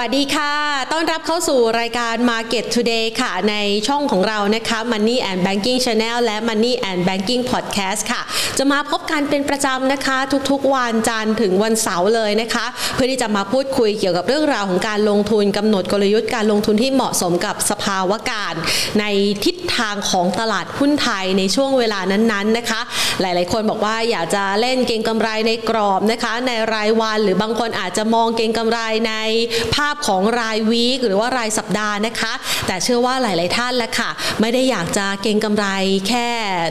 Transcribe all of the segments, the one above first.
วัสดีค่ะ ต้อนรับเข้าสู่รายการ Market Today ค่ะ ในช่องของเรานะคะ Money and Banking Channel และ Money and Banking Podcast ค่ะ จะมาพบกันเป็นประจำนะคะ ทุกๆวันจันทร์ถึงวันเสาร์เลยนะคะ เพื่อที่จะมาพูดคุยเกี่ยวกับเรื่องราวของการลงทุนกำหนดกลยุทธ์การลงทุนที่เหมาะสมกับสภาวะการ ในทิศทางของตลาดหุ้นไทยในช่วงเวลานั้นๆนะคะ หลายๆ คนบอกว่าอยากจะเล่นเก็งกำไรในกรอบนะคะ ในรายวันหรือบางคนอาจจะมองเก็งกำไรในภาาพของรายวีคหรือว่ารายสัปดาห์นะคะ แต่เชื่อว่าหลาย ๆ ท่านแหละค่ะ ไม่ได้อยากจะเก็งกำไรแค่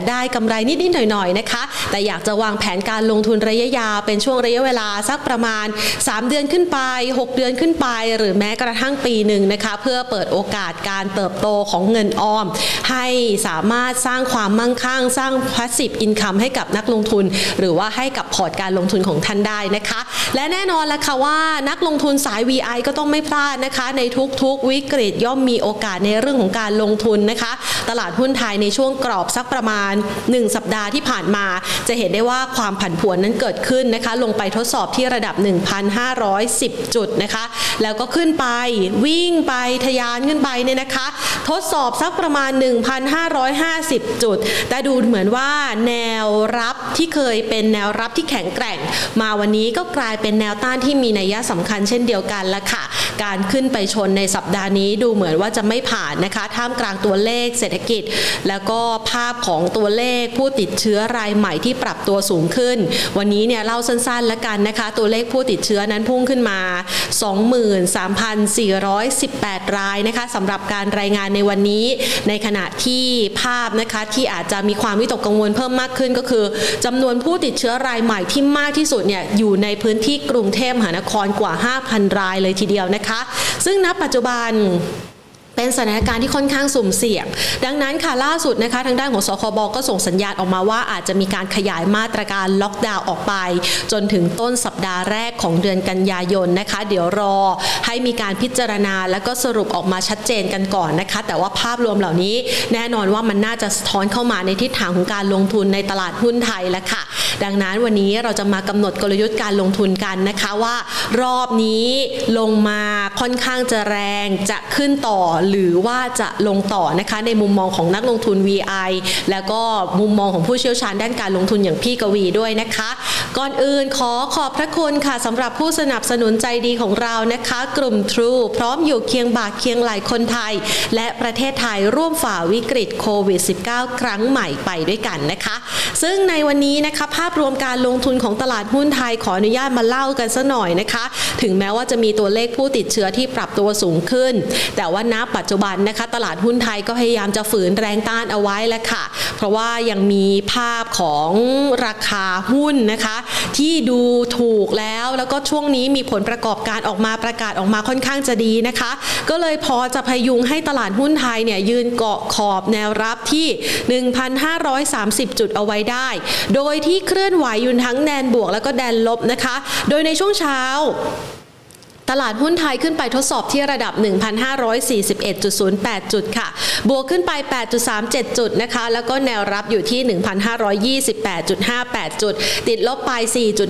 ได้กำไรนิด ๆ หน่อย ๆ นะคะ แต่อยากจะวางแผนการลงทุนระยะยาวเป็นช่วงระยะเวลาสักประมาณ 3 เดือนขึ้นไป 6 เดือนขึ้นไป หรือแม้กระทั่งปีหนึ่งนะคะ เพื่อเปิดโอกาสการเติบโตของเงินออม ให้สามารถสร้างความมั่งคั่ง สร้าง passive income ให้กับนักลงทุน หรือว่าให้กับพอร์ตการลงทุนของท่านได้นะคะ และแน่นอนละค่ะว่านักลงทุนสาย VI ก็ต้องไม่พลาดนะคะ ในทุกๆ วิกฤตย่อมมีโอกาสในเรื่องของการลงทุนนะคะ ตลาดหุ้นไทยในช่วงกรอบสักประมาณ 1 สัปดาห์ที่ผ่านมา จะเห็นได้ว่าความผันผวนนั้นเกิดขึ้นนะคะ ลงไปทดสอบที่ระดับ 1,510 จุดนะคะ แล้วก็ขึ้นไปวิ่งไปทะยานขึ้นไปเนี่ยนะคะ ทดสอบสักประมาณ 1,550 จุด แต่ดูเหมือนว่าแนวรับที่เคยเป็นแนวรับที่แข็งแกร่ง มาวันนี้ก็กลายเป็นแนวต้านที่มีนัยสำคัญเช่นเดียวกันละค่ะการขึ้นไปชนในสัปดาห์นี้ดูเหมือนว่าจะไม่ผ่านนะคะ ท่ามกลางตัวเลขเศรษฐกิจ แล้วก็ภาพของตัวเลขผู้ติดเชื้อรายใหม่ที่ปรับตัวสูงขึ้น วันนี้เนี่ยเล่าสั้นๆแล้วกันนะคะ ตัวเลขผู้ติดเชื้อนั้นพุ่งขึ้นมา 23,418 รายนะคะสำหรับการรายงานในวันนี้ ในขณะที่ภาพนะคะที่อาจจะมีความวิตกกังวลเพิ่มมากขึ้นก็คือจำนวนผู้ติดเชื้อรายใหม่ที่มากที่สุดเนี่ยอยู่ในพื้นที่กรุงเทพมหานครกว่า 5,000 รายเลยทีเดียวียวนะคะ ซึ่งณปัจจุบัน เป็นสถานการณ์ที่ค่อนข้างสุ่มเสี่ยง ดังนั้นค่ะล่าสุดนะคะทางด้านของสคบก็ส่งสัญญาณออกมาว่าอาจจะมีการขยายมาตรการล็อกดาวน์ออกไป จนถึงต้นสัปดาห์แรกของเดือนกันยายนนะคะ เดี๋ยวรอให้มีการพิจารณาแล้วก็สรุปออกมาชัดเจนกันก่อนนะคะ แต่ว่าภาพรวมเหล่านี้ แน่นอนว่ามันน่าจะสะท้อนเข้ามาในทิศทางของการลงทุนในตลาดหุ้นไทยแล้วค่ะ ดังนั้นวันนี้เราจะมากำหนดกลยุทธ์การลงทุนกันนะคะว่า รอบนี้ลงมาค่อนข้างจะแรงจะขึ้นต่อหรือว่าจะลงต่อนะคะในมุมมองของนักลงทุน VI แล้วก็มุมมองของผู้เชี่ยวชาญด้านการลงทุนอย่างพี่กวีด้วยนะคะ ก่อนอื่นขอขอบพระคุณค่ะสำหรับผู้สนับสนุนใจดีของเรานะคะ กลุ่ม True พร้อมอยู่เคียงบ่าเคียงไหลคนไทย และประเทศไทยร่วมฝ่าวิกฤตโควิด -19 ครั้งใหม่ไปด้วยกันนะคะ ซึ่งในวันนี้นะคะภาพรวมการลงทุนของตลาดหุ้นไทยขออนุญาตมาเล่ากันสัหน่อยนะคะ ถึงแม้ว่าจะมีตัวเลขผู้ติดเชื้อที่ปรับตัวสูงขึ้น แต่ว่าณปัจจุบันนะคะ ตลาดหุ้นไทยก็พยายามจะฝืนแรงต้านเอาไว้แล้วค่ะ เพราะว่ายังมีภาพของราคาหุ้นนะคะ ที่ดูถูกแล้วแล้วก็ช่วงนี้มีผลประกอบการออกมาประกาศออกมาค่อนข้างจะดีนะคะ ก็เลยพอจะพยุงให้ตลาดหุ้นไทยเนี่ยยืนเกาะขอบแนวรับที่ 1,530 จุดเอาไว้ได้ โดยที่เคลื่อนไหวอยู่ทั้งแดนบวกแล้วก็แดนลบนะคะ โดยในช่วงเช้า ตลาดหุ้นไทยขึ้นไปทดสอบที่ระดับ 1,541.08 จุดค่ะ บวกขึ้นไป 8.37 จุดนะคะ แล้วก็แนวรับอยู่ที่ 1,528.58 จุด ติดลบไป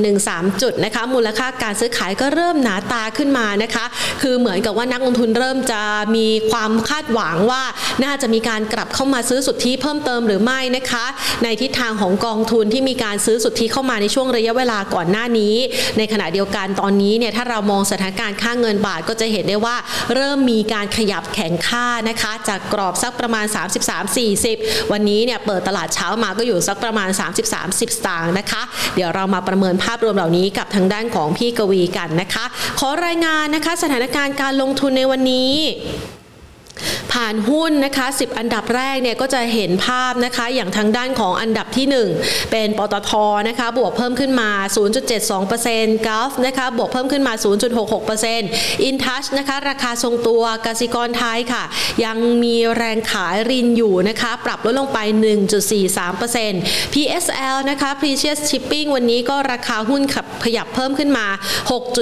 4.13 จุดนะคะ มูลค่าการซื้อขายก็เริ่มหนาตาขึ้นมานะคะ คือเหมือนกับว่านักลงทุนเริ่มจะมีความคาดหวังว่าน่าจะมีการกลับเข้ามาซื้อสุทธิเพิ่มเติมหรือไม่นะคะ ในทิศทางของกองทุนที่มีการซื้อสุทธิเข้ามาในช่วงระยะเวลาก่อนหน้านี้ ในขณะเดียวกันตอนนี้เนี่ยถ้าเรามองสถานการณ์การค่าเงินบาทก็จะเห็นได้ว่าเริ่มมีการขยับแข็งค่านะคะ จากกรอบสักประมาณ 33-40 วันนี้เนี่ยเปิดตลาดเช้ามาก็อยู่สักประมาณ 33 10สตางค์นะคะ เดี๋ยวเรามาประเมินภาพรวมเหล่านี้กับทางด้านของพี่กวีกันนะคะ ขอรายงานนะคะสถานการณ์การลงทุนในวันนี้ ผ่านหุ้นนะคะ 10 อันดับแรกเนี่ยก็จะเห็นภาพนะคะ อย่างทางด้านของอันดับที่ 1 เป็นปตทนะคะ บวกเพิ่มขึ้นมา 0.72%กอล์ฟนะคะบวกเพิ่มขึ้นมา 0.66%อินทัชนะคะราคาทรงตัวกสิกรไทยค่ะ ยังมีแรงขายรินอยู่นะคะ ปรับลดลงไป 1.43% PSL นะคะ Precious Shipping วันนี้ก็ราคาหุ้นขับขยับเพิ่มขึ้นมา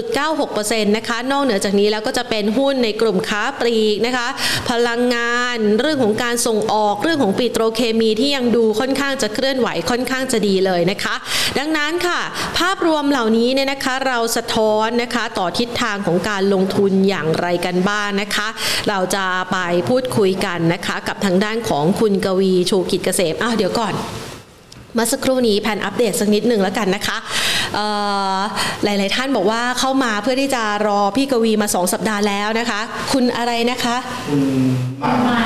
6.96%นะคะนอกเหนือจากนี้แล้วก็จะเป็นหุ้นในกลุ่มค้าปลีกนะคะพลังงาน เรื่องของการส่งออกเรื่องของปิโตรเคมีที่ยังดูค่อนข้างจะเคลื่อนไหวค่อนข้างจะดีเลยนะคะ ดังนั้นค่ะ ภาพรวมเหล่านี้เนี่ยนะคะเราสะท้อนนะคะต่อทิศทางของการลงทุนอย่างไรกันบ้างนะคะ เราจะไปพูดคุยกันนะคะ กับทางด้านของคุณกวีชูกิจเกษมอ้าวเดี๋ยวก่อน เมื่อสักครู่นี้แผนอัปเดตสักนิดหนึ่งแล้วกันนะคะ หลาย ๆ ท่านบอกว่าเข้ามาเพื่อที่จะรอพี่กวีมาสองสัปดาห์แล้วนะคะ คุณอะไรนะคะ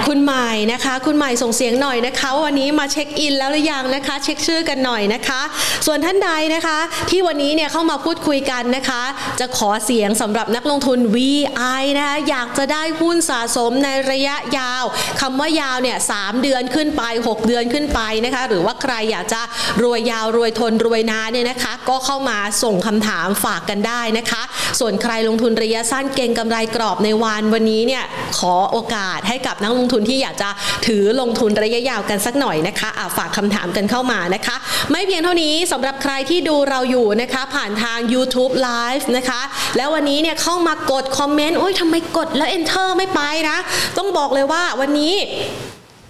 คุณใหม่นะคะ คุณใหม่ส่งเสียงหน่อยนะคะ วันนี้มาเช็คอินแล้วหรือยังนะคะ เช็คชื่อกันหน่อยนะคะ ส่วนท่านใดนะคะ ที่วันนี้เนี่ยเข้ามาพูดคุยกันนะคะ จะขอเสียงสำหรับนักลงทุน VI นะคะอยากจะได้หุ้นสะสมในระยะยาวคำว่ายาวเนี่ยสเดือนขึ้นไป 6 เดือนขึ้นไปนะคะ หรือว่าใครอยากจะรวยยาวรวยทนรวยนานเนี่ยนะคะ ก็เข้ามาส่งคำถามฝากกันได้นะคะ ส่วนใครลงทุนระยะสั้นเก่งกำไรกรอบในวันวันนี้เนี่ยขอโอกาสให้กับนักลงทุนที่อยากจะถือลงทุนระยะยาวกันสักหน่อยนะคะะฝากคำถามกันเข้ามานะคะ ไม่เพียงเท่านี้สำหรับใครที่ดูเราอยู่นะคะ ผ่านทาง YouTube Live นะคะ แล้ววันนี้เนี่ยเข้ามากดคอมเมนต์โอ้ยทำไมกดแล้ว Enter ไม่ไปนะ ต้องบอกเลยว่าวันนี้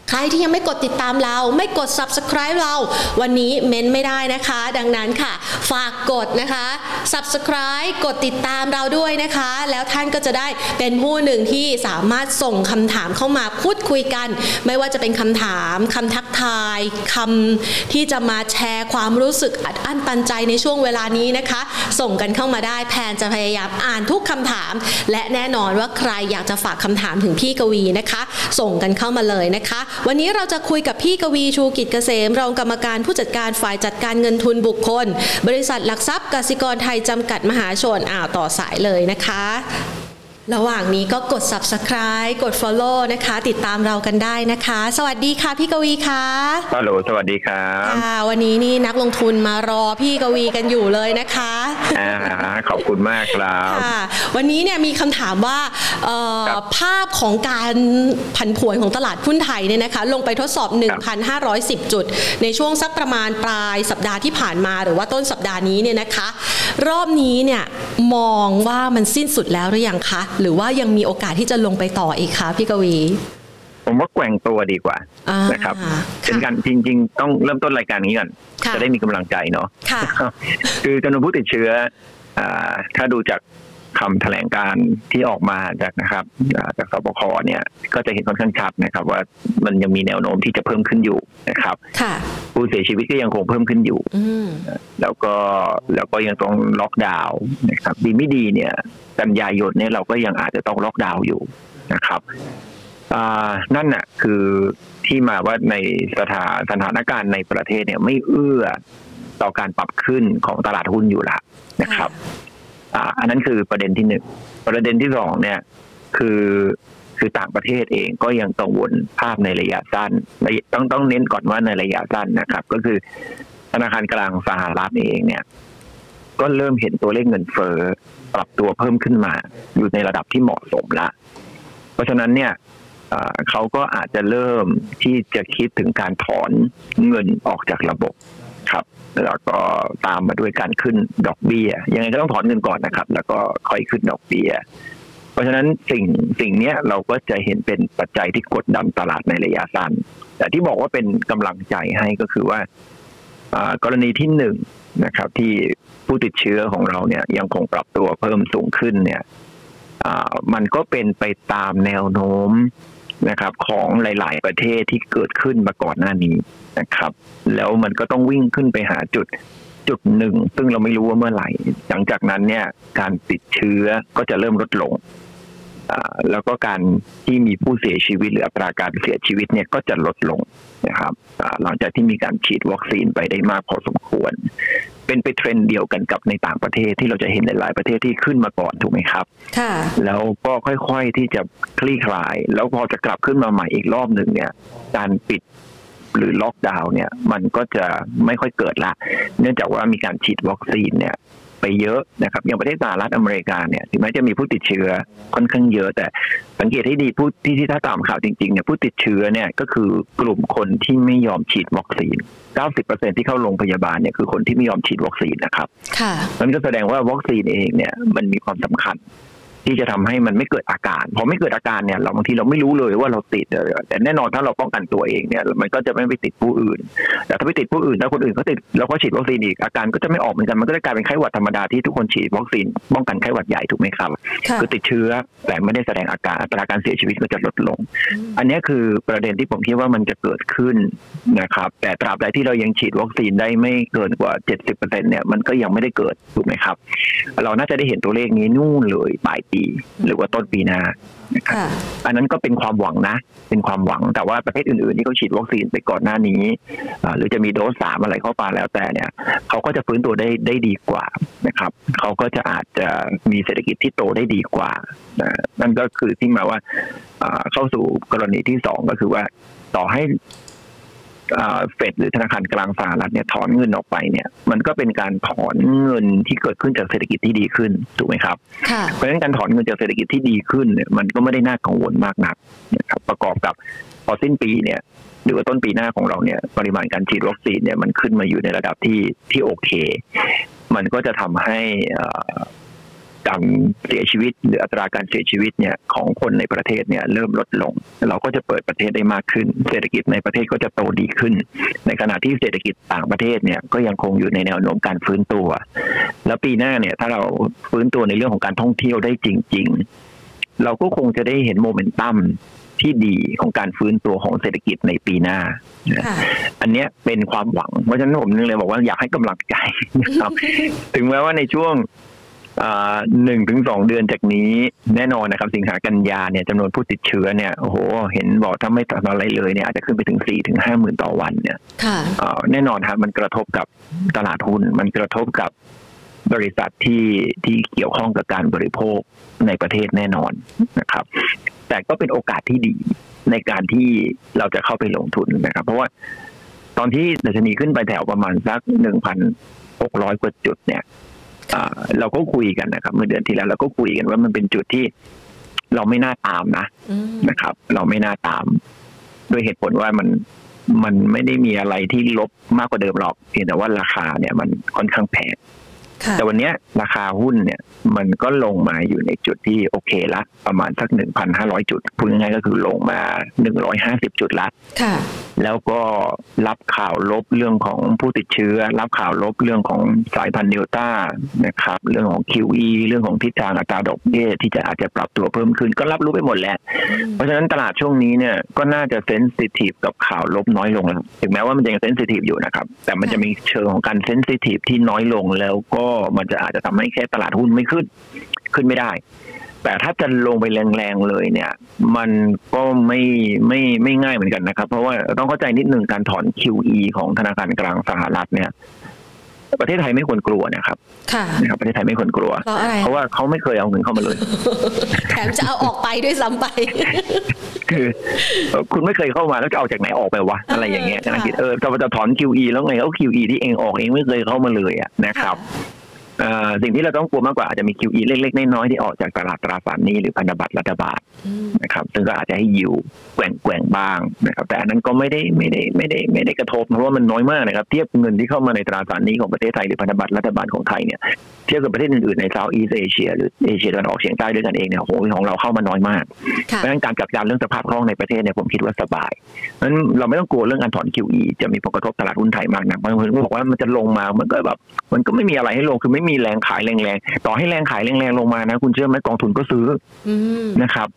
ใครที่ยังไม่กดติดตามเรา ไม่กด subscribe เรา วันนี้เม้นไม่ได้นะคะ ดังนั้นค่ะ ฝากกดนะคะ subscribe กดติดตามเราด้วยนะคะ แล้วท่านก็จะได้เป็นผู้หนึ่งที่สามารถส่งคำถามเข้ามาพูดคุยกัน ไม่ว่าจะเป็นคำถามคำทักทายคำที่จะมาแชร์ความรู้สึกอัดอั้นตันใจในช่วงเวลานี้นะคะ ส่งกันเข้ามาได้แพนจะพยายามอ่านทุกคำถาม และแน่นอนว่าใครอยากจะฝากคำถามถึงพี่กวีนะคะ ส่งกันเข้ามาเลยนะคะวันนี้เราจะคุยกับพี่กวีชูกิจเกษม รองกรรมการผู้จัดการฝ่ายจัดการเงินทุนบุคคล บริษัทหลักทรัพย์กสิกรไทยจำกัดมหาชนอ่าวต่อสายเลยนะคะ ระหว่างนี้ก็กด subscribe กด follow นะคะ ติดตามเรากันได้นะคะ สวัสดีค่ะพี่กวีค่ะฮัลโหลสวัสดีครับค่ะวันนี้นี่นักลงทุนมารอพี่กวีกันอยู่เลยนะคะอ่าขอบคุณมากครับค่ะวันนี้เนี่ยมีคำถามว่าภาพของการผันผวนของตลาดหุ้นไทยเนี่ยนะคะ ลงไปทดสอบ 1,510 จุด ในช่วงสักประมาณปลายสัปดาห์ที่ผ่านมา หรือว่าต้นสัปดาห์นี้เนี่ยนะคะ รอบนี้เนี่ยมองว่ามันสิ้นสุดแล้วหรือยังคะหรือว่ายังมีโอกาสที่จะลงไปต่ออีกคะพี่กวี ผมว่าแกว่งตัวดีกว่านะครับเป็นการจริง ๆ ต้องเริ่มต้นรายการนี้ก่อนจะได้มีกำลังใจเนาะคือจำนวนผู้ติดเชื้อถ้าดูจาก คำแถลงการที่ออกมาจากนะครับจากสบคเนี่ยก็จะเห็นค่อนข้างชัดนะครับ ว่ามันยังมีแนวโน้มที่จะเพิ่มขึ้นอยู่นะครับผู้เสียชีวิตก็ยังคงเพิ่มขึ้นอยู่แล้วก็แล้วก็ยังต้องล็อกดาวน์นะครับ ดีไม่ดีเนี่ยกันยายนเนี่ยเราก็ยังอาจจะต้องล็อกดาวน์อยู่นะครับนั่นน่ะคือที่มาว่าในสถานสถานการณ์ในประเทศเนี่ยไม่เอื้อต่อการปรับขึ้นของตลาดหุ้นอยู่ละนะครับ อ่าอันนั้นคือประเด็นที่หนึ่งประเด็นที่สองเนี่ย คือคือต่างประเทศเองก็ยังกังวลภาพในระยะสั้นต้องต้องเน้นก่อนว่าในระยะสั้นนะครับ ก็คือธนาคารกลางสหรัฐเองเนี่ย ก็เริ่มเห็นตัวเลขเงินเฟ้อปรับตัวเพิ่มขึ้นมา อยู่ในระดับที่เหมาะสมละ เพราะฉะนั้นเนี่ยเขาก็อาจจะเริ่มที่จะคิดถึงการถอนเงินออกจากระบบ ครับ แล้วก็ตามมาด้วยการขึ้นดอกเบี้ย ยังไงก็ต้องถอนเงินก่อนนะครับ แล้วก็ค่อยขึ้นดอกเบี้ย เพราะฉะนั้นสิ่งสิ่งนี้เราก็จะเห็นเป็นปัจจัยที่กดดันตลาดในระยะสั้น แต่ที่บอกว่าเป็นกำลังใจให้ก็คือว่ากรณีที่หนึ่งนะครับ ที่ผู้ติดเชื้อของเราเนี่ย ยังคงปรับตัวเพิ่มสูงขึ้นเนี่ยมันก็เป็นไปตามแนวโน้ม นะครับ ของหลาย ๆ ประเทศที่เกิดขึ้นมาก่อนหน้านี้นะครับ แล้วมันก็ต้องวิ่งขึ้นไปหาจุดจุดหนึ่ง ซึ่งเราไม่รู้ว่าเมื่อไหร่ หลังจากนั้นเนี่ย การติดเชื้อก็จะเริ่มลดลง แล้วก็การที่มีผู้เสียชีวิตหรืออัตราการเสียชีวิตเนี่ยก็จะลดลงนะครับหลังจากที่มีการฉีดวัคซีนไปได้มากพอสมควร เป็นไปเทรนด์เดียวกันกับในต่างประเทศที่เราจะเห็นหลาย ๆ ประเทศที่ขึ้นมาก่อนถูกไหมครับค่ะแล้วก็ค่อย ๆ ที่จะคลี่คลาย แล้วพอจะกลับขึ้นมาใหม่อีกรอบหนึ่งเนี่ย การปิดหรือล็อกดาวน์เนี่ย มันก็จะไม่ค่อยเกิดละ เนื่องจากว่ามีการฉีดวัคซีนเนี่ย ไปเยอะนะครับอย่างประเทศสหรัฐอเมริกาเนี่ยถึงแม้จะมีผู้ติดเชื้อค่อนข้างเยอะ แต่สังเกตให้ดีผู้ที่ที่ถ้าตามข่าวจริงๆเนี่ยผู้ติดเชื้อเนี่ยก็คือกลุ่มคนที่ไม่ยอมฉีดวัคซีน 90%ที่เข้าโรงพยาบาลเนี่ยคือคนที่ไม่ยอมฉีดวัคซีนนะครับค่ะมันก็แสดงว่าวัคซีนเองเนี่ยมันมีความสำคัญ ทที่จะทำให้มันไม่เกิดอาการพอไม่เกิดอาการเนี่ยเราบางทีเราไม่รู้เลยว่าเราติดแต่แน่นอนถ้าเราป้องกันตัวเองเนี่ยมันก็จะไม่ไปติดผู้อื่น แต่ถ้าไปติดผู้อื่นแล้วคนอื่นเขาติดแล้วก็ฉีดวัคซีนอีกอาการก็จะไม่ออกเหมือนกันมันก็จะกลายเป็นไข้หวัดธรรมดาที่ทุกคนฉีดวัคซีนป้องกันไข้หวัดใหญ่ถูกไหมครับคือติดเชื้อแต่ไม่ได้แสดงอาการอัตราการเสียชีวิตก็จะลดลง อันนี้คือประเด็นที่ผมคิดว่ามันจะเกิดขึ้นนะครับแต่ตราบใดที่เรายังฉีดวัคซีนได้ไม่เกินกว่า 70%เนี่ยมันก็ยังไม่ได้เกิดถูกไหมครับ เราน่าจะได้เห็นตัวเลขนี้นู่นเลยปลายปีหรือว่าต้นปีหน้านะครับอันนั้นก็เป็นความหวังนะ เป็นความหวังแต่ว่าประเทศอื่นๆที่เขาฉีดวัคซีนไปก่อนหน้านี้ หรือจะมีโดสสามอะไรเข้ามาแล้วแต่เนี่ยเขาก็จะฟื้นตัวได้ได้ดีกว่านะครับเขาก็จะอาจจะมีเศรษฐกิจที่โตได้ดีกว่านั่นก็คือที่มาว่าเข้าสู่กรณีที่สองก็คือว่าต่อให้ เฟดหรือธนาคารกลางสหรัฐเนี่ยถอนเงินออกไปเนี่ย มันก็เป็นการถอนเงินที่เกิดขึ้นจากเศรษฐกิจที่ดีขึ้นถูกไหมครับ เพราะฉะนั้นการถอนเงินจากเศรษฐกิจที่ดีขึ้นเนี่ยมันก็ไม่ได้น่ากังวลมากนักนะครับประกอบกับพอสิ้นปีเนี่ยหรือว่าต้นปีหน้าของเราเนี่ยปริมาณการฉีดวัคซีนเนี่ยมันขึ้นมาอยู่ในระดับที่ที่โอเค มันก็จะทำให้ การเสียชีวิต หรืออัตราการเสียชีวิตเนี่ยของคนในประเทศเนี่ยเริ่มลดลง เราก็จะเปิดประเทศได้มากขึ้น เศรษฐกิจในประเทศก็จะโตดีขึ้น ในขณะที่เศรษฐกิจต่างประเทศเนี่ยก็ยังคงอยู่ในแนวโน้มการฟื้นตัว แล้วปีหน้าเนี่ยถ้าเราฟื้นตัวในเรื่องของการท่องเที่ยวได้จริง ๆ เราก็คงจะได้เห็นโมเมนตัมที่ดีของการฟื้นตัวของเศรษฐกิจในปีหน้า อันนี้เป็นความหวัง เพราะฉะนั้นผมนึงเลยบอกว่าอยากให้กำลังใจนะครับ ถึงแม้ว่าในช่วง หนึ่งถึงสองเดือนจากนี้แน่นอนนะครับ สิงหากันยาเนี่ยจำนวนผู้ติดเชื้อเนี่ยโอ้โห เห็นบอกถ้าไม่ตัดอะไรเลยเนี่ยอาจจะขึ้นไปถึงสี่ถึงห้าหมื่นต่อวันเนี่ยแน่นอนครับมันกระทบกับตลาดหุ้นมันกระทบกับบริษัทที่ที่เกี่ยวข้องกับการบริโภคในประเทศแน่นอนนะครับ แต่ก็เป็นโอกาสที่ดีในการที่เราจะเข้าไปลงทุนนะครับ เพราะว่าตอนที่ดัชนีขึ้นไปแถวประมาณสักหนึ่งพันหกร้อยกว่าจุดเนี่ย เราก็คุยกันนะครับ เมื่อเดือนที่แล้วเราก็คุยกันว่ามันเป็นจุดที่เราไม่น่าตามนะนะครับ เราไม่น่าตาม ด้วยเหตุผลว่ามันมันไม่ได้มีอะไรที่ลบมากกว่าเดิมหรอกเพียงแต่ว่าราคาเนี่ยมันค่อนข้างแพง แต่วันนี้ราคาหุ้นเนี่ยมันก็ลงมาอยู่ในจุดที่โอเคละ ประมาณสักหนึ่งพันห้าร้อยจุด พูดง่ายๆก็คือลงมาหนึ่งร้อยห้าสิบจุดละแล้วก็รับข่าวลบเรื่องของผู้ติดเชื้อ รับข่าวลบเรื่องของสายพันธุ์เดลต้านะครับ เรื่องของ QE เรื่องของทิศทางอัตราดอกเบี้ยที่จะอาจจะปรับตัวเพิ่มขึ้น ก็รับรู้ไปหมดแล้ว เพราะฉะนั้นตลาดช่วงนี้เนี่ยก็น่าจะเซนซิทีฟกับข่าวลบน้อยลงแล้วถึงแม้ว่ามันจะยังเซนซิทีฟอยู่นะครับ แต่มันจะมีเชิงของการเซนซิทีฟที่น้อยลงแล้วก็มันจะอาจจะทำให้แค่ตลาดหุ้นไม่ขึ้น ขึ้นไม่ได้ แต่ถ้าจะลงไปแรงๆเลยเนี่ย มันก็ไม่ไม่ไม่ง่ายเหมือนกันนะครับ เพราะว่าต้องเข้าใจนิดนึงการถอน QE ของธนาคารกลางสหรัฐเนี่ยประเทศไทยไม่ควรกลัวนะครับ ค่ะนะครับประเทศไทยไม่ควรกลัว เพราะอะไรเพราะว่าเขาไม่เคยเอาเงินเข้ามาเลย แถมจะเอาออกไปด้วยซ้ำไป คือ คุณไม่เคยเข้ามาแล้วจะเอาจากไหนออกไปวะ อะไรอย่างเงี้ยนะคิดเออจะจะถอน QE แล้วไงเอา QE ที่เองออกเองไม่เคยเข้ามาเลยอะนะครับ สิ่งที่เราต้องกลัวมากกว่าอาจจะมี QE เล็ก ๆ น้อยๆที่ออกจากตลาดตราสารนี้หรือพันธบัตรรัฐบาลนะครับ ซึ่งก็อาจจะให้ยิวแกว่งแกว่งบ้างนะครับ แต่อันนั้นก็ไม่ได้ไม่ได้ไม่ได้ไม่ได้กระทบ เพราะว่ามันน้อยมากนะครับ เทียบเงินที่เข้ามาในตราสารนี้ของประเทศไทยหรือพันธบัตรรัฐบาลของไทยเนี่ยเทียบกับประเทศอื่นๆในเซาท์อีสเอเชียหรือเอเชียตะวันออกเฉียงใต้ด้วยกันเองเนี่ยโหของเราเข้ามาน้อยมาก เพราะฉะนั้นการจัดการเรื่องสภาพคล่องในประเทศเนี่ยผมคิดว่าสบายเพราะฉะนั้นเราไม่ต้องกลัวเรื่องการถอน QE จะมีผลกระทบตลาดหุ้นไทยมากนะบางคนก็บอกว่ามันจะลงมามันก็แบบมันก็ไม่มีอะไรให้ลงคือไม่มีแรงขายแรงๆ ต่อให้แรงขายแรงๆลงมานะ คุณเชื่อไหมกองทุนก็ซื้อนะครับ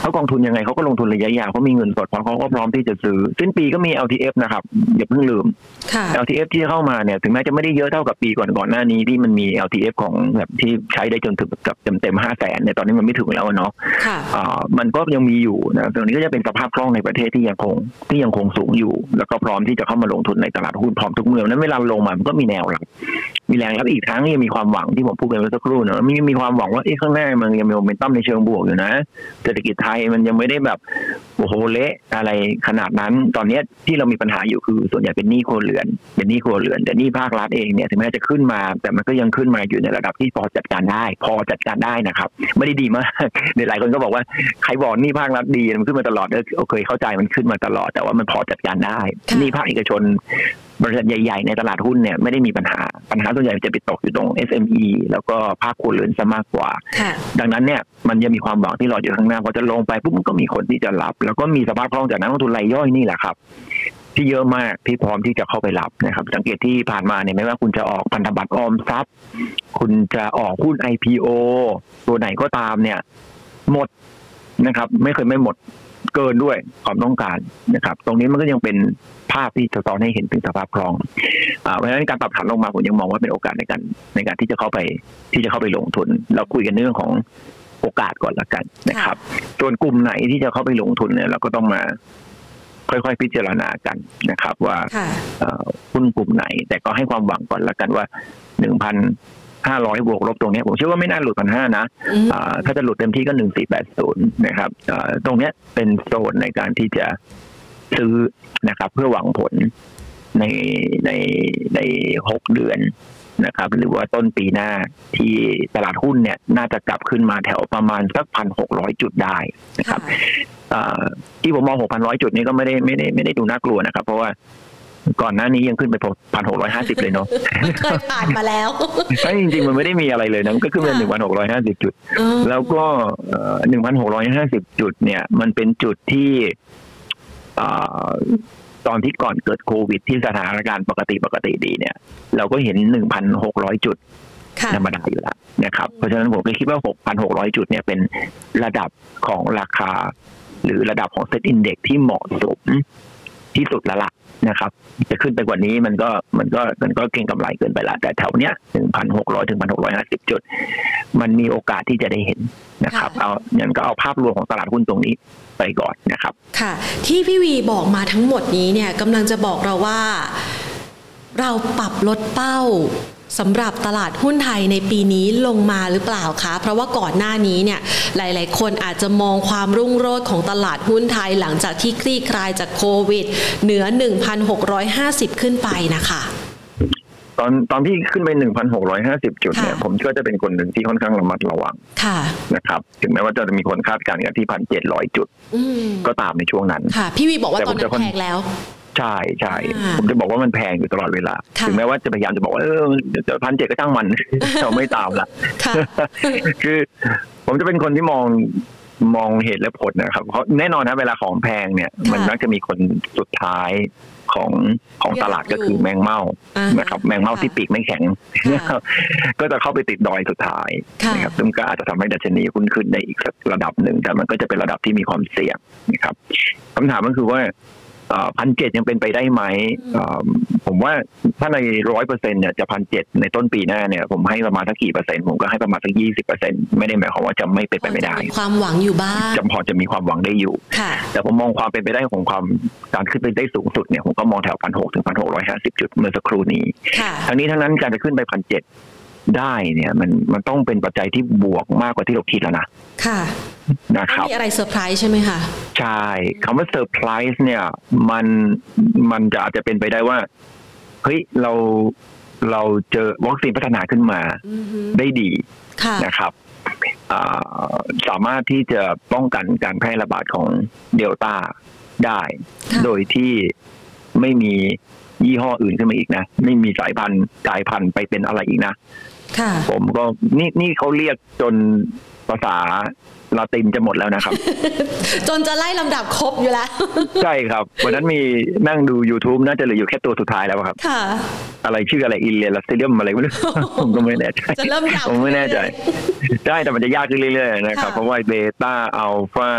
เพราะกองทุนยังไงเขาก็ลงทุนระยะยาวเขามีเงินสดพร้อมเขาก็พร้อมที่จะซื้อ สิ้นปีก็มี LTF นะครับอย่าเพิ่งลืม LTF ที่เข้ามาเนี่ยถึงแม้จะไม่ได้เยอะเท่ากับปีก่อนก่อนหน้านี้ที่มันมี LTF ของแบบที่ใช้ได้จนถึงกับเต็มเต็มห้าแสนเนี่ยตอนนี้มันไม่ถึงแล้วเนาะมันก็ยังมีอยู่นะตรงนี้ก็จะเป็นสภาพคล่องในประเทศที่ยังคงที่ยังคงสูงอยู่ แล้วก็พร้อมที่จะเข้ามาลงทุนในตลาดหุ้นพร้อมทุกเมื่อนั้นเวลาลงมามันก็มีแนวรับมีแรงรับอีกทั้งยังมีความหวังที่ผมพูดไปเมื่อสักครู่เนอะมีมีความหวังว่าเอ๊ะข้างหน้ามันยังมีโมเมนตัมในเชิงบวกอยู่นะเศรษฐกิจไทยมันยังไม่ได้แบบโอ้โหเละอะไรขนาดนั้น ตอนนี้ที่เรามีปัญหาอยู่คือ ส่วนใหญ่เป็นหนี้ครัวเรือนเป็นหนี้ครัวเรือนแต่หนี้ภาครัฐเองเนี่ยถึงแม้จะขึ้นมา แต่มันก็ยังขึ้นมาอยู่ในระดับที่พอจัดการได้ พอจัดการได้นะครับ ไม่ได้ดีมากเดี๋ยวหลายคนก็บอกว่าใครบอกหนี้ภาครัฐดีมันขึ้นมาตลอดเออเคยเข้าใจมันขึ้นมาตลอด แต่ว่ามันพอจัดการได้หนี้ภาคเอกชน บริษัทใหญ่ๆ ในตลาดหุ้นเนี่ยไม่ได้มีปัญหา ปัญหาส่วนใหญ่จะไปตกอยู่ตรง SME แล้วก็ภาคครัวเรือนซะมากกว่า ดังนั้นเนี่ยมันจะมีความหวังที่รออยู่ข้างหน้าพอจะลงไปปุ๊บมันก็มีคนที่จะรับ แล้วก็มีสภาพคล่องจากนักลงทุนรายย่อยนี่แหละครับ ที่เยอะมากที่พร้อมที่จะเข้าไปรับนะครับ สังเกตที่ผ่านมาเนี่ยไม่ว่าคุณจะออกพันธบัตรออมทรัพย์ คุณจะออกหุ้น IPO ตัวไหนก็ตามเนี่ย หมดนะครับ ไม่เคยไม่หมด เกินด้วยความต้องการนะครับ ตรงนี้มันก็ยังเป็นภาพที่สะท้อนให้เห็นถึงสภาพคล่องเพราะฉะนั้นการปรับฐานลงมาผมยังมองว่าเป็นโอกาสในการในการที่จะเข้าไปที่จะเข้าไปลงทุน เราคุยกันเรื่องของโอกาสก่อนละกันนะครับ ส่วนกลุ่มไหนที่จะเข้าไปลงทุนเนี่ยเราก็ต้องมาค่อยๆ พิจารณากันนะครับ ว่าหุ้นกลุ่มไหน แต่ก็ให้ความหวังก่อนละกันว่าหนึ่งพัน ห้าร้อยบวกลบตรงนี้ผมเชื่อว่าไม่น่าหลุดพันห้านะถ้าจะหลุดเต็มที่ก็หนึ่งสี่แปดศูนย์นะครับตรงนี้เป็นโซนในการที่จะซื้อนะครับ เพื่อหวังผลในในในหกเดือนนะครับ หรือว่าต้นปีหน้าที่ตลาดหุ้นเนี่ย น่าจะกลับขึ้นมาแถวประมาณสักพันหกร้อยจุดได้นะครับที่ผมมองหกพันร้อยจุดนี้ก็ไม่ได้ไม่ได้ไม่ได้ดูน่ากลัวนะครับ เพราะว่า ก่อนหน้านี้ยังขึ้นไปพันหกร้อยห้าสิบเลยเนาะเคยผ่านมาแล้วใช่จริงๆ มันไม่ได้มีอะไรเลยนะมันก็ขึ้นมาหนึ่งพันหกร้อยห้าสิบจุด แล้วก็หนึ่งพันหกร้อยห้าสิบจุดเนี่ย มันเป็นจุดที่ตอนที่ก่อนเกิดโควิดที่สถานการณ์ปกติปกติดีเนี่ย เราก็เห็นหนึ่งพันหกร้อยจุดธรรมดาอยู่แล้วนะครับ เพราะฉะนั้นผมก็คิดว่าหกพันหกร้อยจุดเนี่ยเป็นระดับของราคา หรือระดับของเซ็ตอินเด็กที่เหมาะสม ที่สุดแล้วล่ะนะครับ จะขึ้นไปกว่านี้มันก็มันก็มันก็เก่งกำไรเกินไปละแต่แถวเนี้ยหนึ่งพันหกร้อยถึงพันหกร้อยห้าสิบจุด มันมีโอกาสที่จะได้เห็นนะครับ เอาอย่างก็เอาภาพรวมของตลาดหุ้นตรงนี้ไปก่อนนะครับ ค่ะ ที่พี่วีบอกมาทั้งหมดนี้เนี่ยกำลังจะบอกเราว่า เราปรับลดเป้า สำหรับตลาดหุ้นไทยในปีนี้ลงมาหรือเปล่าคะ เพราะว่าก่อนหน้านี้เนี่ยหลาย ๆ คนอาจจะมองความรุ่งโรจน์ของตลาดหุ้นไทยหลังจากที่คลี่คลายจากโควิด เหนือ 1,650 ขึ้นไปนะคะตอนตอนที่ขึ้นไป 1,650 จุดเนี่ย ผมก็จะเป็นคนหนึ่งที่ค่อนข้างระมัดระวังค่ะนะครับ ถึงแม้ว่าจะมีคนคาดการณ์กันที่ 1,700 จุด ก็ตามในช่วงนั้น ค่ะ พี่วีบอกว่าตอนนั้นแพงแล้ว ใช่ใช่ผมจะบอกว่ามันแพงอยู่ตลอดเวลา ถึงแม้ว่าจะพยายามจะบอกว่าเออจะพันเจ็ดก็ตั้งมันเราไม่ตามละคือ ผมจะเป็นคนที่มองมองเหตุและผลนะครับ เพราะแน่นอนนะเวลาของแพงเนี่ย มันมักจะมีคนสุดท้ายของของตลาดก็คือแมงเม่านะครับ แมงเม่าที่ปีกไม่แข็ง ก็จะเข้าไปติดดอยสุดท้ายนะครับซึ่งก็อาจจะทำให้ดัชนีหุ้นขึ้นในอีกระดับหนึ่งแต่มันก็จะเป็นระดับที่มีความเสี่ยงนะครับคำถามก็คือว่า พันเจ็ดยังเป็นไปได้ไหมผมว่าถ้าในร้อยเปอร์เซ็นเนี่ยจะพันเจ็ดในต้นปีหน้าเนี่ย ผมให้ประมาณสักกี่เปอร์เซ็นต์ผมก็ให้ประมาณสักยี่สิบเปอร์เซ็นต์ไม่ได้หมายความว่าจะไม่เป็นไปไม่ได้ ความหวังอยู่บ้างจำพอจะมีความหวังได้อยู่ แต่ผมมองความเป็นไปได้ของความการขึ้นไปได้สูงสุดเนี่ยผมก็มองแถวพันหกถึงพันหกร้อยห้าสิบจุดเมื่อสักครู่นี้ ทั้งนี้ทั้งนั้นการจะขึ้นไปพันเจ็ด ได้เนี่ย มันมันต้องเป็นปัจจัยที่บวกมากกว่าที่เราคิดแล้วนะ ค่ะนะครับมีอะไรเซอร์ไพรส์ใช่ไหมคะใช่คำว่าเซอร์ไพรส์เนี่ย มันมันจะอาจจะเป็นไปได้ว่าเฮ้ยเราเราเจอวัคซีนพัฒนาขึ้นมาได้ดีนะครับสามารถที่จะป้องกันการแพร่ระบาดของเดลต้าได้ โดยที่ไม่มียี่ห้ออื่นขึ้นมาอีกนะ ไม่มีสายพันธุ์กลายพันธุ์ไปเป็นอะไรอีกนะ ผมก็นี่นี่เขาเรียกจนภาษา ลาตินจะหมดแล้วนะครับ จนจะไล่ลำดับครบอยู่แล้ว ใช่ครับ วันนั้นมีนั่งดู YouTube น่าจะเหลืออยู่แค่ตัวสุดท้ายแล้วครับ ค่ะ อะไรชื่ออะไรอินเลียลัสเซียมอะไรไม่รู้ผมก็ไม่แน่ใจจะเริ่มยาวผมไม่แน่ใจ ได้แต่มันจะยากขึ้นเรื่อยๆนะครับ เพราะว่าเบต้าอัลฟา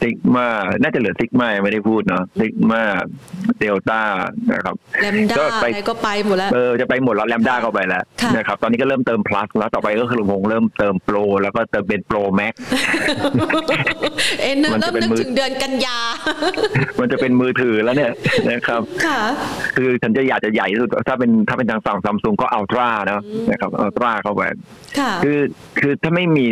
ซิกมาน่าจะเหลือซิกมาไม่ได้พูดเนาะซิกมาเดลต้านะครับแลมด้าอะไรก็ไปหมดแล้วเออจะไปหมดแล้วแลมด้าเข้าไปแล้วนะครับตอนนี้ก็เริ่มเติม plus แล้วต่อไปก็คือคงเริ่มเติม Pro แล้วก็เติมเป็น Pro Maxเอ็นเริ่มนึกถึงเดือนกันยา มันจะเป็นมือถือแล้วเนี่ยนะครับค่ะคือฉันจะอยากจะใหญ่ที่สุดถ้าเป็นถ้าเป็นทางฝั่งซัมซุงก็ Ultra นะนะครับ Ultra เข้าไปคือคือถ้าไม่มี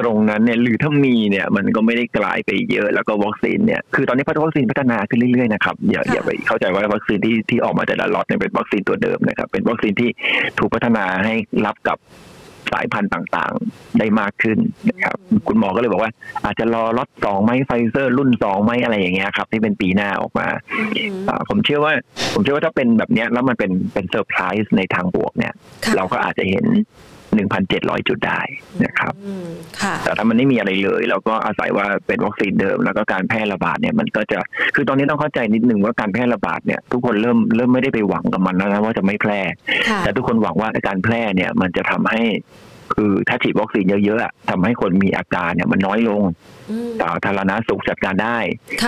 ตรงนั้นเนี่ยหรือถ้ามีเนี่ยมันก็ไม่ได้กลายไปเยอะแล้วก็วัคซีนเนี่ยคือตอนนี้วัคซีนพัฒนาขึ้นเรื่อยๆนะครับอย่าอย่าไปเข้าใจว่าวัคซีนที่ที่ออกมาแต่ละล็อตเนี่ยเป็นวัคซีนตัวเดิมนะครับเป็นวัคซีนที่ถูกพัฒนาให้รับกับ สายพันธุ์ต่างๆ ได้มากขึ้นนะครับคุณหมอก็เลยบอกว่า อาจจะรอล็อตสองไหมไฟเซอร์ รุ่นสองไหมอะไรอย่างเงี้ยครับ ที่เป็นปีหน้าออกมาผมเชื่อว่า ผมเชื่อว่าถ้าเป็นแบบเนี้ยแล้วมันเป็นเป็นเซอร์ไพรส์ในทางบวกเนี่ย เราก็อาจจะเห็น 1,700จุดได้นะครับแต่ถ้ามันไม่มีอะไรเลยแล้วก็อาศัยว่าเป็นวัคซีนเดิม แล้วก็การแพร่ระบาดเนี่ยมันก็จะคือตอนนี้ต้องเข้าใจนิดนึงว่าการแพร่ระบาดเนี่ยทุกคนเริ่มเริ่มไม่ได้ไปหวังกับมันแล้วนะว่าจะไม่แพร่ แต่ทุกคนหวังว่าการแพร่เนี่ยมันจะทำให้คือถ้าฉีดวัคซีนเยอะๆทำให้คนมีอาการเนี่ยมันน้อยลงสาธารณสุขจัดการได้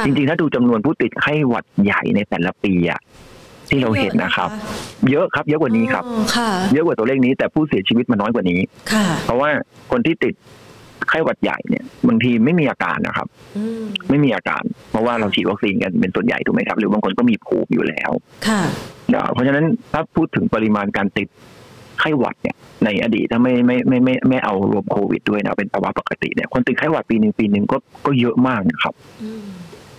จริงๆ ถ้าดูจำนวนผู้ติดไข้หวัดใหญ่ในแต่ละปีอะ ที่เราเห็นนะครับ เยอะครับ เยอะกว่านี้ครับเยอะกว่าตัวเลขนี้ แต่ผู้เสียชีวิตมันน้อยกว่านี้เพราะว่าคนที่ติดไข้หวัดใหญ่เนี่ยบางทีไม่มีอาการนะครับไม่มีอาการ เพราะว่าเราฉีดวัคซีนกันเป็นส่วนใหญ่ถูกไหมครับ หรือบางคนก็มีภูมิอยู่แล้วค่ะเพราะฉะนั้นถ้าพูดถึงปริมาณการติดไข้หวัดเนี่ย ในอดีตถ้าไม่ไม่ไม่ไม่ไม่เอารวมโควิดด้วยนะเป็นภาวะปกติเนี่ยคนติดไข้หวัดปีหนึ่งปีหนึ่งก็ก็เยอะมากนะครับ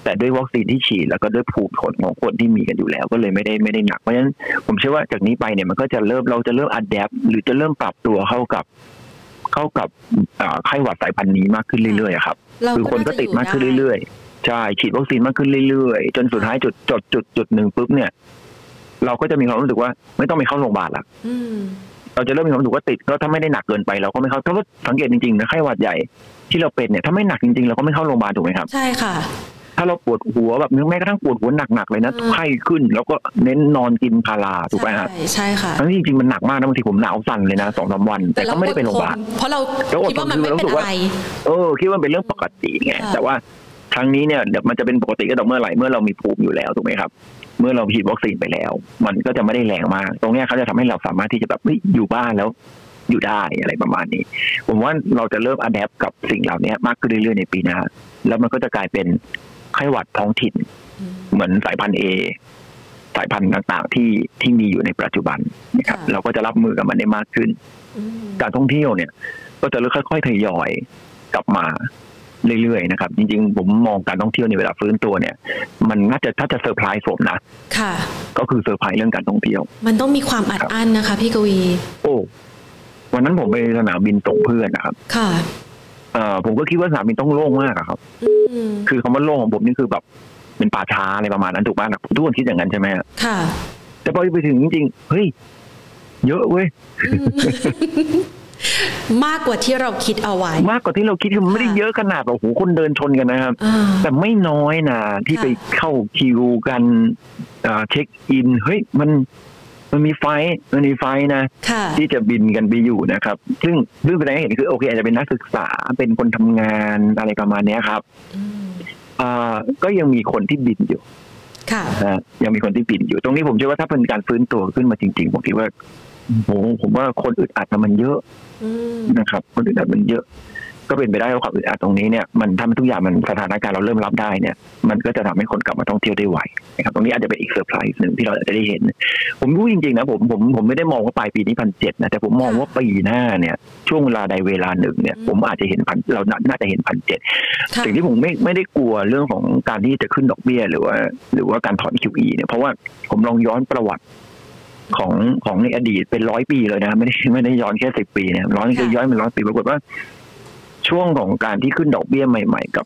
แต่ด้วยวัคซีนที่ฉีดแล้วก็ด้วยภูมิคนของคนที่มีกันอยู่แล้ว ก็เลยไม่ได้ไม่ได้หนักเพราะฉะนั้นผมเชื่อว่าจากนี้ไปเนี่ยมันก็จะเริ่มเราจะเริ่มอัดแอปหรือจะเริ่มปรับตัวเข้ากับเข้ากับไข้หวัดสายพันธุ์นี้มากขึ้นเรื่อยๆครับคือคนก็ติดมากขึ้นเรื่อยๆใช่ฉีดวัคซีนมากขึ้นเรื่อยๆ จนสุดท้ายจุดจดจุดจุดหนึ่งปุ๊บเนี่ย เราก็จะมีความรู้สึกว่า ไม่ต้องไปเข้าโรงพยาบาลละเราจะเริ่มมีความรู้สึกว่าติดก็ถ้าไม่ได้หนักเกินไปเราก็ไม่เข้าถ้าว่าสังเกตจริงๆนะไข้หวัดใหญ่ที่เราเป็นเนี่ยถ้าไม่หนักจริงๆเราก็ไม่เข้าโรงพยาบาลถูกไหมครับ ใช่ค่ะ ถ้าเราปวดหัวแบบแม้กระทั่งปวดหัวหนักๆเลยนะไข้ขึ้น แล้วก็เน้นนอนกินพาราถูกไหมครับใช่ค่ะทั้งที่จริงๆมันหนักมากนะบางทีผมหนาวสั่นเลยนะสองสาวัน แต่ก็ไม่ได้ไปโรงพยาบาลเพราะเราคิดว่ามันไม่เป็นอะไรเออคิดว่าเป็นเรื่องปกติไงแต่ว่าครั้งนี้เนี่ยเดี๋ยวมันจะเป็นปกติก็ต่อเมื่อไหร่เมื่อเรามีภูมิอยู่แล้วถูกไหมครับ เมื่อเราฉีดวัคซีนไปแล้ว มันก็จะไม่ได้แรงมาก ตรงนี้เขาจะทำให้เราสามารถที่จะแบบอยู่บ้านแล้วอยู่ได้อะไรประมาณนี้ ผมว่าเราจะเริ่มอัดแอปกับสิ่งเหล่านี้มากขึ้นเรื่อยๆในปีหน้าแล้วมันก็จะกลายเป็น ไข้หวัดท้องถิ่น เหมือนสายพันธุ์เอสายพันธุ์ต่างๆที่ที่มีอยู่ในปัจจุบันนะครับ เราก็จะรับมือกับมันได้มากขึ้น การท่องเที่ยวเนี่ย ก็จะค่อยๆทยอยกลับมาเรื่อยๆนะครับ จริงๆ ผมมองการท่องเที่ยวในเวลาฟื้นตัวเนี่ย มันน่าจะถ้าจะเซอร์ไพรส์ผมนะค่ะ ก็คือเซอร์ไพรส์เรื่องการท่องเที่ยว มันต้องมีความอัดอั้นนะคะ พี่กวี โอ้วันนั้นผมไปสนามบินส่งเพื่อนนะครับ ค่ะ เอ่อผมก็คิดว่าสนามบินต้องโล่งมากครับคือคำว่าโล่งของผมนี่คือแบบเป็นป่าช้าอะไรประมาณนั้นถูกไหมทุกคนคิดอย่างนั้นใช่ไหมค่ะ แต่พอไปถึงจริงๆเฮ้ยเยอะเว้ยมากกว่าที่เราคิดเอาไว้ มากกว่าที่เราคิดคือมันไม่ได้เยอะขนาดแบบโอ้โหคนเดินชนกันนะครับ แต่ไม่น้อยนะที่ไปเข้าคิวกันเช็คอิน เฮ้ยมัน มันมีไฟมันมีไฟนะที่จะบินกันไปอยู่นะครับ ซึ่งซึ่งแสดงให้เห็นคือโอเคอาจจะเป็นนักศึกษาเป็นคนทำงานอะไรประมาณนี้ครับอ่าก็ยังมีคนที่บินอยู่ ค่ะยังมีคนที่บินอยู่ ตรงนี้ผมเชื่อว่าถ้าเป็นการฟื้นตัวขึ้นมาจริงๆผมคิดว่าโอ้ผมว่าคนอึดอัดมันเยอะนะครับ คนอึดอัดมันเยอะ ก็เป็นไปได้ว่าความอึดอัดตรงนี้เนี่ยมันทำให้ทุกอย่างมันสถานการณ์เราเริ่มรับได้เนี่ย มันก็จะทำให้คนกลับมาท่องเที่ยวได้ไวนะครับตรงนี้อาจจะเป็นอีกเซอร์ไพรส์หนึ่งที่เราจะได้เห็น ผมรู้จริงๆนะผมผมผมไม่ได้มองว่าปลายปีนี้พันเจ็ดนะแต่ผมมองว่าปีหน้าเนี่ย ช่วงเวลาใดเวลาหนึ่งเนี่ย ผมอาจจะเห็นพันเราน่าจะเห็นพันเจ็ดสิ่งที่ผมไม่ไม่ได้กลัวเรื่องของการที่จะขึ้นดอกเบี้ยหรือว่า หรือว่าการถอน QE เนี่ยเพราะว่าผมลองย้อนประวัติของของในอดีตเป็นร้อยปีเลยนะ ไม่ได้ไม่ได้ย้อนแค่สิบปีเนี่ยร้อยย้อนเป็นร้อยปีปรากฏว่า ช่วงของการที่ขึ้นดอกเบี้ยใหม่ ๆ กับ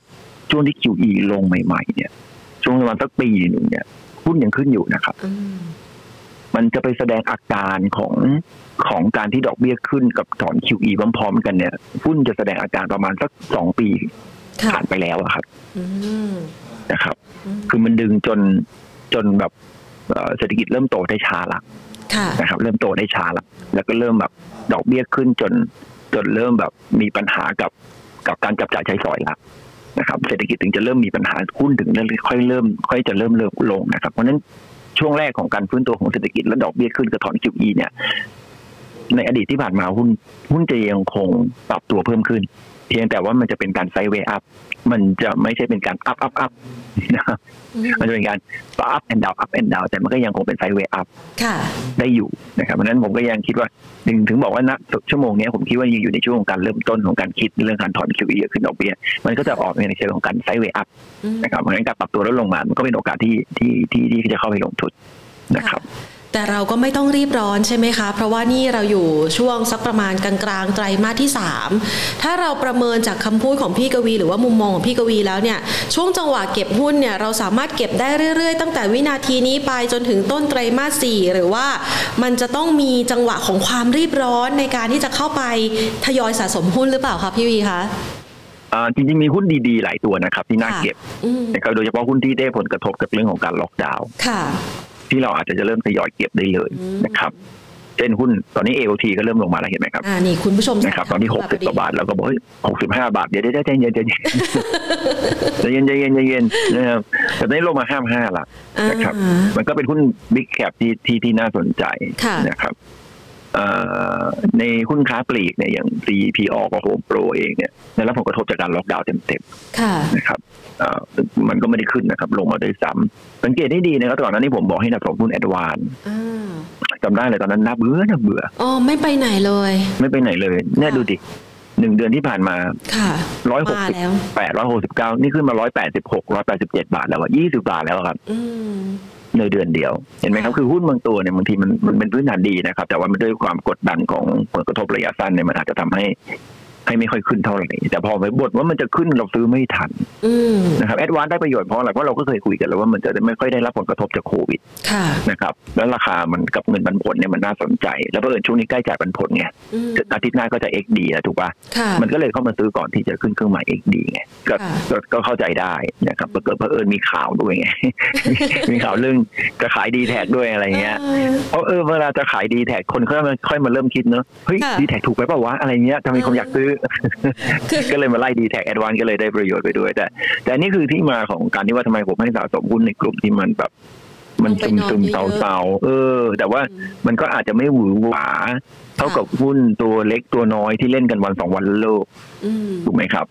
ช่วงที่ QE ลงใหม่ ๆ เนี่ย ช่วงประมาณสักปีหนึ่งเนี่ยหุ้นยังขึ้นอยู่นะครับมันจะไปแสดงอาการของของการที่ดอกเบี้ยขึ้นกับถอน QE พร้อมๆกันเนี่ยหุ้นจะแสดงอาการประมาณสักสองปีผ่านไปแล้วอะครับนะครับ คือมันดึงจนจนแบบเศรษฐกิจเริ่มโตได้ช้าละนะครับ เริ่มโตได้ช้าละแล้วก็เริ่มแบบดอกเบี้ยขึ้นจน จนเริ่มแบบมีปัญหากับกับการจับจ่ายใช้สอยละนะครับ เศรษฐกิจถึงจะเริ่มมีปัญหาหุ้นถึงเริ่มค่อยเริ่ม ค่อยจะเริ่มเริ่มลงนะครับ เพราะฉะนั้นช่วงแรกของการฟื้นตัวของเศรษฐกิจและดอกเบี้ยขึ้นกระถอน QE เนี่ย ในอดีตที่ผ่านมาหุ้นหุ้นจะยังคงปรับตัวเพิ่มขึ้น พียงแต่ว่ามันจะเป็นการ sideway up มันจะไม่ใช่เป็นการ up up up นะครับมันจะเป็นการ up and down up and down แต่มันก็ยังคงเป็น sideway up ได้อยู่นะครับเพราะนั้นผมก็ยังคิดว่าถึงถึงบอกว่าณชั่วโมงนี้ผมคิดว่ายังอยู่ในช่วงของการเริ่มต้นของการคิดเรื่องการถอน QE ขึ้นดอกเบี้ยมันก็จะออกในเชิงของการ sideway up นะครับเพราะงั้นการปรับตัวลดลงมา มันก็เป็นโอกาสที่ที่ที่ที่จะเข้าไปลงทุนนะครับ แต่เราก็ไม่ต้องรีบร้อนใช่ไหมคะ เพราะว่านี่เราอยู่ช่วงสักประมาณกลางๆไตรมาสที่ 3 ถ้าเราประเมินจากคำพูดของพี่กวี หรือว่ามุมมองของพี่กวีแล้วเนี่ยช่วงจังหวะเก็บหุ้นเนี่ยเราสามารถเก็บได้เรื่อยๆ ตั้งแต่วินาทีนี้ไปจนถึงต้นไตรมาสสี่หรือว่ามันจะต้องมีจังหวะของความรีบร้อนในการที่จะเข้าไปทยอยสะสมหุ้นหรือเปล่าคะพี่วีคะจริงๆมีหุ้นดีๆ หลายตัวนะครับที่น่าเก็บนะครับโดยเฉพาะหุ้นที่ได้ผลกระทบกับเรื่องของการล็อกดาวน์ ที่เราอาจจะจะเริ่มทยอยเก็บได้เลยนะครับเช่นหุ้นตอนนี้ AOT ก็เริ่มลงมาแล้วเห็นไหมครับอ่านี่คุณผู้ชมนะครับตอนนี้หกสิบกว่าบาทเราก็บอกเฮ้ยหกสิบห้าบาทเดี๋ยวได้ใจเย็นใจเย็นใจเย็นใจเย็นใจเย็นนะครับแต่ตอนนี้ลงมาห้าห้าละนะครับ มันก็เป็นหุ้น big cap ที่ที่ที่น่าสนใจนะครับ ในหุ้นค้าปลีกเนี่ยอย่าง CPALL กับโฮมโปรเองเนี่ยได้รับผลกระทบจากการล็อกดาวน์เต็มๆนะครับมันก็ไม่ได้ขึ้นนะครับ ลงมาได้ซ้ำสังเกตได้ดีนะครับก่อนหน้านี้ผมบอกให้นับสมหุ้นแอดวานจำได้เลยตอนนั้นน่าเบื่อน่าเบื่ออ๋อไม่ไปไหนเลย ไม่ไปไหนเลยเนี่ยดูดิหนึ่งเดือนที่ผ่านมาร้อยหกสิบแปดร้อยหกสิบเก้านี่ขึ้นมาร้อยแปดสิบหกร้อยแปดสิบเจ็ดบาทแล้วอะยี่สิบาทแล้วครับ ในเดือนเดียว เห็นไหมครับคือหุ้นบางตัวเนี่ยบางทีมันมันเป็นพื้นฐานดีนะครับ แต่ว่ามันด้วยความกดดันของผลกระทบระยะสั้นเนี่ยมันอาจจะทำให้ ให้ไม่ค่อยขึ้นเท่าไหร่แต่พอไปบทว่ามันจะขึ้นเราซื้อไม่ทันนะครับแอดวานได้ประโยชน์เพราะอะไรเพราะเราก็เคยคุยกันแล้วว่ามันจะไม่ค่อยได้รับผลกระทบจากโควิดนะครับแล้วราคามันกับเงินปันผลเนี่ยมันน่าสนใจ แล้วเออช่วงนี้ใกล้จ่ายปันผลไงอาทิตย์หน้าก็จะ XD แล้วถูกป่ะมันก็เลยเข้ามาซื้อก่อนที่จะขึ้นเครื่องหมาย XD ไงก็ก็เข้าใจได้นะครับเกิดเพอเอิญมีข่าวด้วยไงมีข่าวเรื่องจะขายดีแท็กด้วยอะไรเงี้ยเพราะเออเวลาจะขายดีแท็กคนค่อยมาเริ่มคิดเนอะเฮ้ยดีแท็กถูกไปเปล่าวะอะไรเงี้ยทำไมคนอยากซื้อก็เลยมาไล่ดีแท็กแอดวานซ์ก็เลยได้ประโยชน์ไปด้วย แต่ แต่นี่คือที่มาของการที่ว่าทำไมผมให้สะสมหุ้นในกลุ่มที่มันแบบมันซึมซึมเศร้าๆเออ แต่ว่ามันก็อาจจะไม่หวือหวา เท่ากับหุ้นตัวเล็กตัวน้อยที่เล่นกันวันสองวันเลิกถูกไหมครับ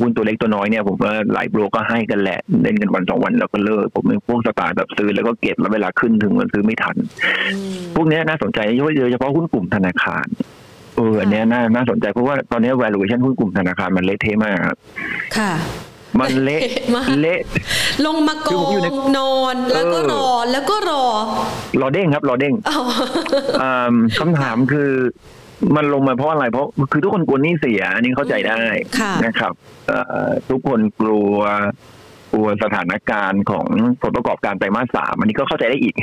หุ้นตัวเล็กตัวน้อยเนี่ยผมว่าหลายโบรกก็ให้กันแหละเล่นกันวันสองวันแล้วก็เลิกผมเป็นพวกสไตล์แบบซื้อแล้วก็เก็บแล้วเวลาขึ้นถึงมันซื้อไม่ทัน พวกนี้น่าสนใจโดยเฉพาะหุ้นกลุ่มธนาคารเอออันนี้น่าน่าสนใจเพราะว่าตอนนี้ valuation หุ้นกลุ่มธนาคารมันเละเทะมากค่ะมันเละเละลงมากองนอนแล้วก็รอแล้วก็รอ รอเด้งครับ รอเด้งคำถามคือมันลงมาเพราะอะไร เพราะคือทุกคนกลัวนี่เสีย อันนี้เข้าใจได้นะครับทุกคนกลัว ตัวสถานการณ์ของผลประกอบการไตรมาสสามอันนี้ก็เข้าใจได้อีก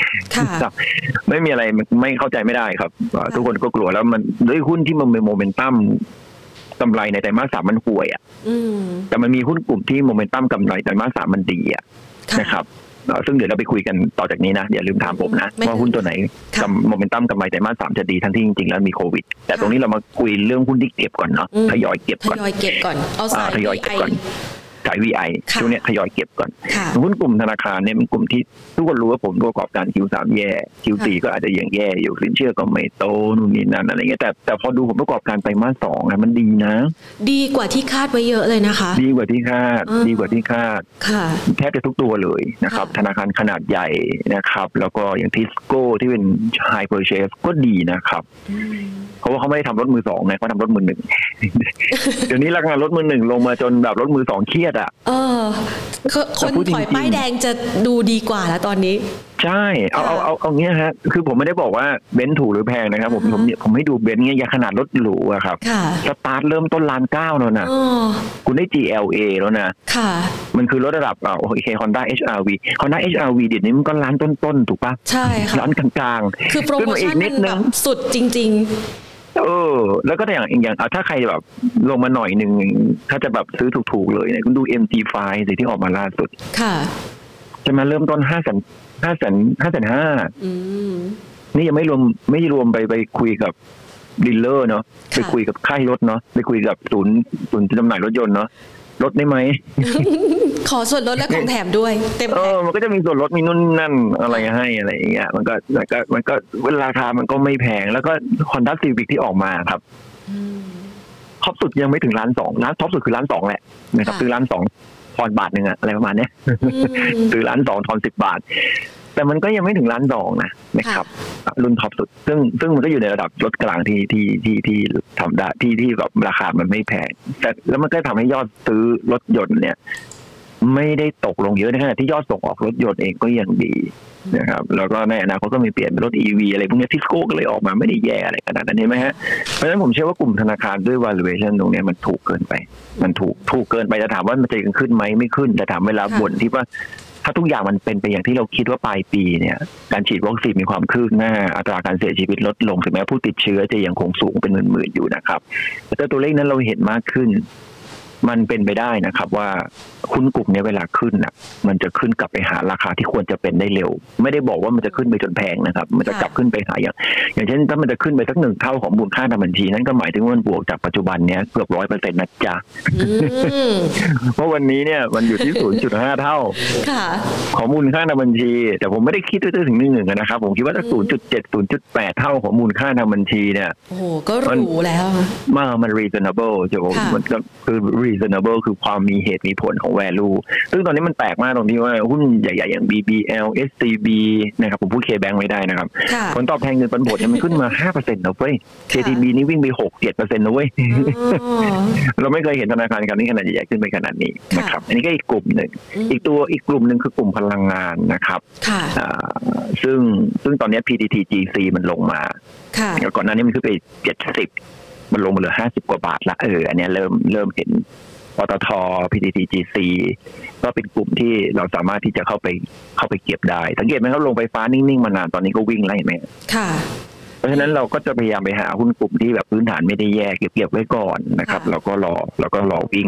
ครับไม่มีอะไรไม่เข้าใจไม่ได้ครับ ทุกคนก็กลัวแล้วมันด้วยหุ้นที่มันเป็นโมเมนตัมกำไรในไตรมาสสามมันห่วยอะแต่มันมีหุ้นกลุ่มที่โมเมนตัมกำไรไตรมาสสามมันดีอะนะครับซึ่งเดี๋ยวเราไปคุยกันต่อจากนี้นะอย่าลืมถามผมนะว่าหุ้นตัวไหนโมเมนตัมกำไรไตรมาสสามจะดีทั้งที่จริงๆแล้วมีโควิด แต่ตรงนี้เรามาคุยเรื่องหุ้นที่เก็บก่อนเนาะทยอยเก็บก่อนทยอยเก็บก่อนเอาสายทยอยเก็บก่อน สาย VI ช่วงนี้ทยอยเก็บก่อนหุ้นกลุ่มธนาคารเนี่ยเป็นกลุ่มที่ทุกคนรู้ว่าผมประกอบการ Q3 แย่ Q4 ก็อาจจะยังแย่อยู่สินเชื่อก็ไม่โตนู่นนี่นั่นอะไรเงี้ยแต่แต่พอดูผมประกอบการไปมาสองมันดีนะ ดีกว่าที่คาดไว้เยอะเลยนะคะ ดีกว่าที่คาดดีกว่าที่คาดแทบจะทุกตัวเลยนะครับธนาคารขนาดใหญ่นะครับ แล้วก็อย่างทิสโก้ที่เป็นไฮเปอร์เชฟก็ดีนะครับเพราะว่าเขาไม่ได้ทำรถมือสองไงเขาทำรถมือหนึ่งเดี๋ยวนี้ราคารถมือหนึ่งลงมาจนแบบรถมือสองเครียดอะ เออ คนถอยป้ายแดงจะดูดีกว่าแล้วตอนนี้ ใช่ เอาเอาเอาเอาเงี้ยฮะ คือผมไม่ได้บอกว่าเบนซ์ถูกหรือแพงนะครับ ผมผมผมให้ดูเบนซ์เงี้ยอย่างขนาดรถหรูอะครับสตาร์ทเริ่มต้นล้านเก้าแล้วนะคุณได้ GLA แล้วนะค่ะ มันคือรถระดับอ่าโอเค Honda HRV Honda HRV เดี๋ยวนี้มันก็ล้านต้นๆถูกปะใช่ค่ะล้านกลางๆ คือโปรโมชั่นมันแบบสุดจริง ๆ เออ แล้วก็อย่างอย่างถ้าใครแบบลงมาหน่อยหนึ่งถ้าจะแบบซื้อถูกๆเลยเนี่ยคุณดู MG5 สิที่ออกมาล่าสุด ค่ะจะมาเริ่มต้นห้าแสนห้าแสนห้าแสนห้านี่ยังไม่รวมไม่รวมไปไปคุยกับ dealer เนาะไปคุยกับค่ายรถเนาะไปคุยกับศูนย์ศูนย์จำหน่ายรถยนต์เนาะ ลดได้ไหม ขอส่วนลดและของแถมด้วย เต็มเออมันก็จะมีส่วนลดมีนู่นนั่นอะไรให้อะไรอย่างเงี้ยมันก็มันก็มันก็ราคามันก็ไม่แพง แล้วก็ Honda Civic ที่ออกมาครับท็อปสุดยังไม่ถึงล้านสองล้านท็อปสุดคือล้านสองแหละนะครับซื้อล้านสองทอนบาทหนึ่งอะอะไรประมาณนี้ซื้อล้านสองทอนสิบบาท แต่มันก็ยังไม่ถึงล้านสองนะนะครับ รุ่นท็อปสุด ซึ่งซึ่งมันก็อยู่ในระดับรถกลางที่ที่ที่ที่ทำได้ที่ที่แบบราคามันไม่แพงแต่แล้วมันก็ทำให้ยอดซื้อรถยนต์เนี่ย ไม่ได้ตกลงเยอะในขณะที่ยอดส่งออกรถยนต์เองก็ยังดีนะครับแล้วก็ในอนาคตก็มีเปลี่ยนเป็นรถ e ีอะไรพวกนี้ทิสโก้ก็เลยออกมาไม่ได้แย่อะไรขนาดนั้นเห็นไหมฮะเพราะฉะนั้นผมเชื่อว่ากลุ่มธนาคารด้วย valuation ตรงนี้มันถูกเกินไป มันถูกถูกเกินไปจะถามว่ามันจะยังขึ้นไหมไม่ขึ้นแต่ถามเวลาบ่นที่ว่า ถ้าทุกอย่างมันเป็นไปอย่างที่เราคิดว่าปลายปีเนี่ยการฉีดวัคซีนมีความคืบหน้าอัตราการเสียชีวิตลดลงถึงแม้ผู้ติดเชื้อจะยังคงสูงเป็นหมื่นๆอยู่นะครับแต่ตัวเลขนั้นเราเห็นมากขึ้น มันเป็นไปได้นะครับว่าหุ้นกลุ่มนี้เวลาขึ้นอะ มันจะขึ้นกลับไปหาราคาที่ควรจะเป็นได้เร็ว ไม่ได้บอกว่ามันจะขึ้นไปจนแพงนะครับ มันจะกลับขึ้นไปหาอย่าง อย่างเช่นถ้ามันจะขึ้นไปสักหนึ่งเท่าของมูลค่าทางบัญชี นั่นก็หมายถึงว่ามันบวกจากปัจจุบันเนี้ยเกือบร้อยเปอร์เซ็นต์นะจ๊ะเพราะวันนี้เนี่ยมันอยู่ที่ศูนย์จุดห้าเท่าของมูลค่าทางบัญชี แต่ผมไม่ได้คิดด้วยถึงหนึ่งหนึ่งนะครับ ผมคิดว่าถ้าศูนย์จุดเจ็ดศูนย์จุดแปดเท่าของมูลค่าทางบัญชีเนี่ยโอ้โหก็รู้แล้วมามัน reasonable จะบอกมันก็ คือ reasonable คือความมีเหตุมีผลของ value ซึ่งตอนนี้มันแปลกมากตรงที่ว่าหุ้นใหญ่ๆ อย่าง BBL SCB นะครับผมพูด KBank ไม่ได้นะครับ ผลตอบแทนเงินปันผลมันขึ้นมา 5%นะเว้ย KTB นี่วิ่งไป 6-7%นะเว้ย เราไม่เคยเห็นธนาคารการนี้ขนาดใหญ่ขึ้นไปขนาดนี้นะครับ อันนี้ก็อีกกลุ่มหนึ่ง อีกตัวอีกกลุ่มหนึ่งคือกลุ่มพลังงานนะครับซึ่งซึ่งตอนนี้ PTTGC มันลงมาก่อนหน้านี้มันขึ้นไป 70 มันลงมาเหลือ50กว่าบาทละเอออันนี้เริ่มเริ่มเห็นปตท PTTGC ก็เป็นกลุ่มที่เราสามารถที่จะเข้าไปเข้าไปเก็บได้สังเกตไหมครับลงไฟฟ้านิ่งๆมานานตอนนี้ก็วิ่งไล่ไหมค่ะ เพราะฉะนั้นเราก็จะพยายามไปหาหุ้นกลุ่มที่แบบพื้นฐานไม่ได้แย่เก็บเก็บไว้ก่อนนะครับเราก็รอเราก็รอวิ่ง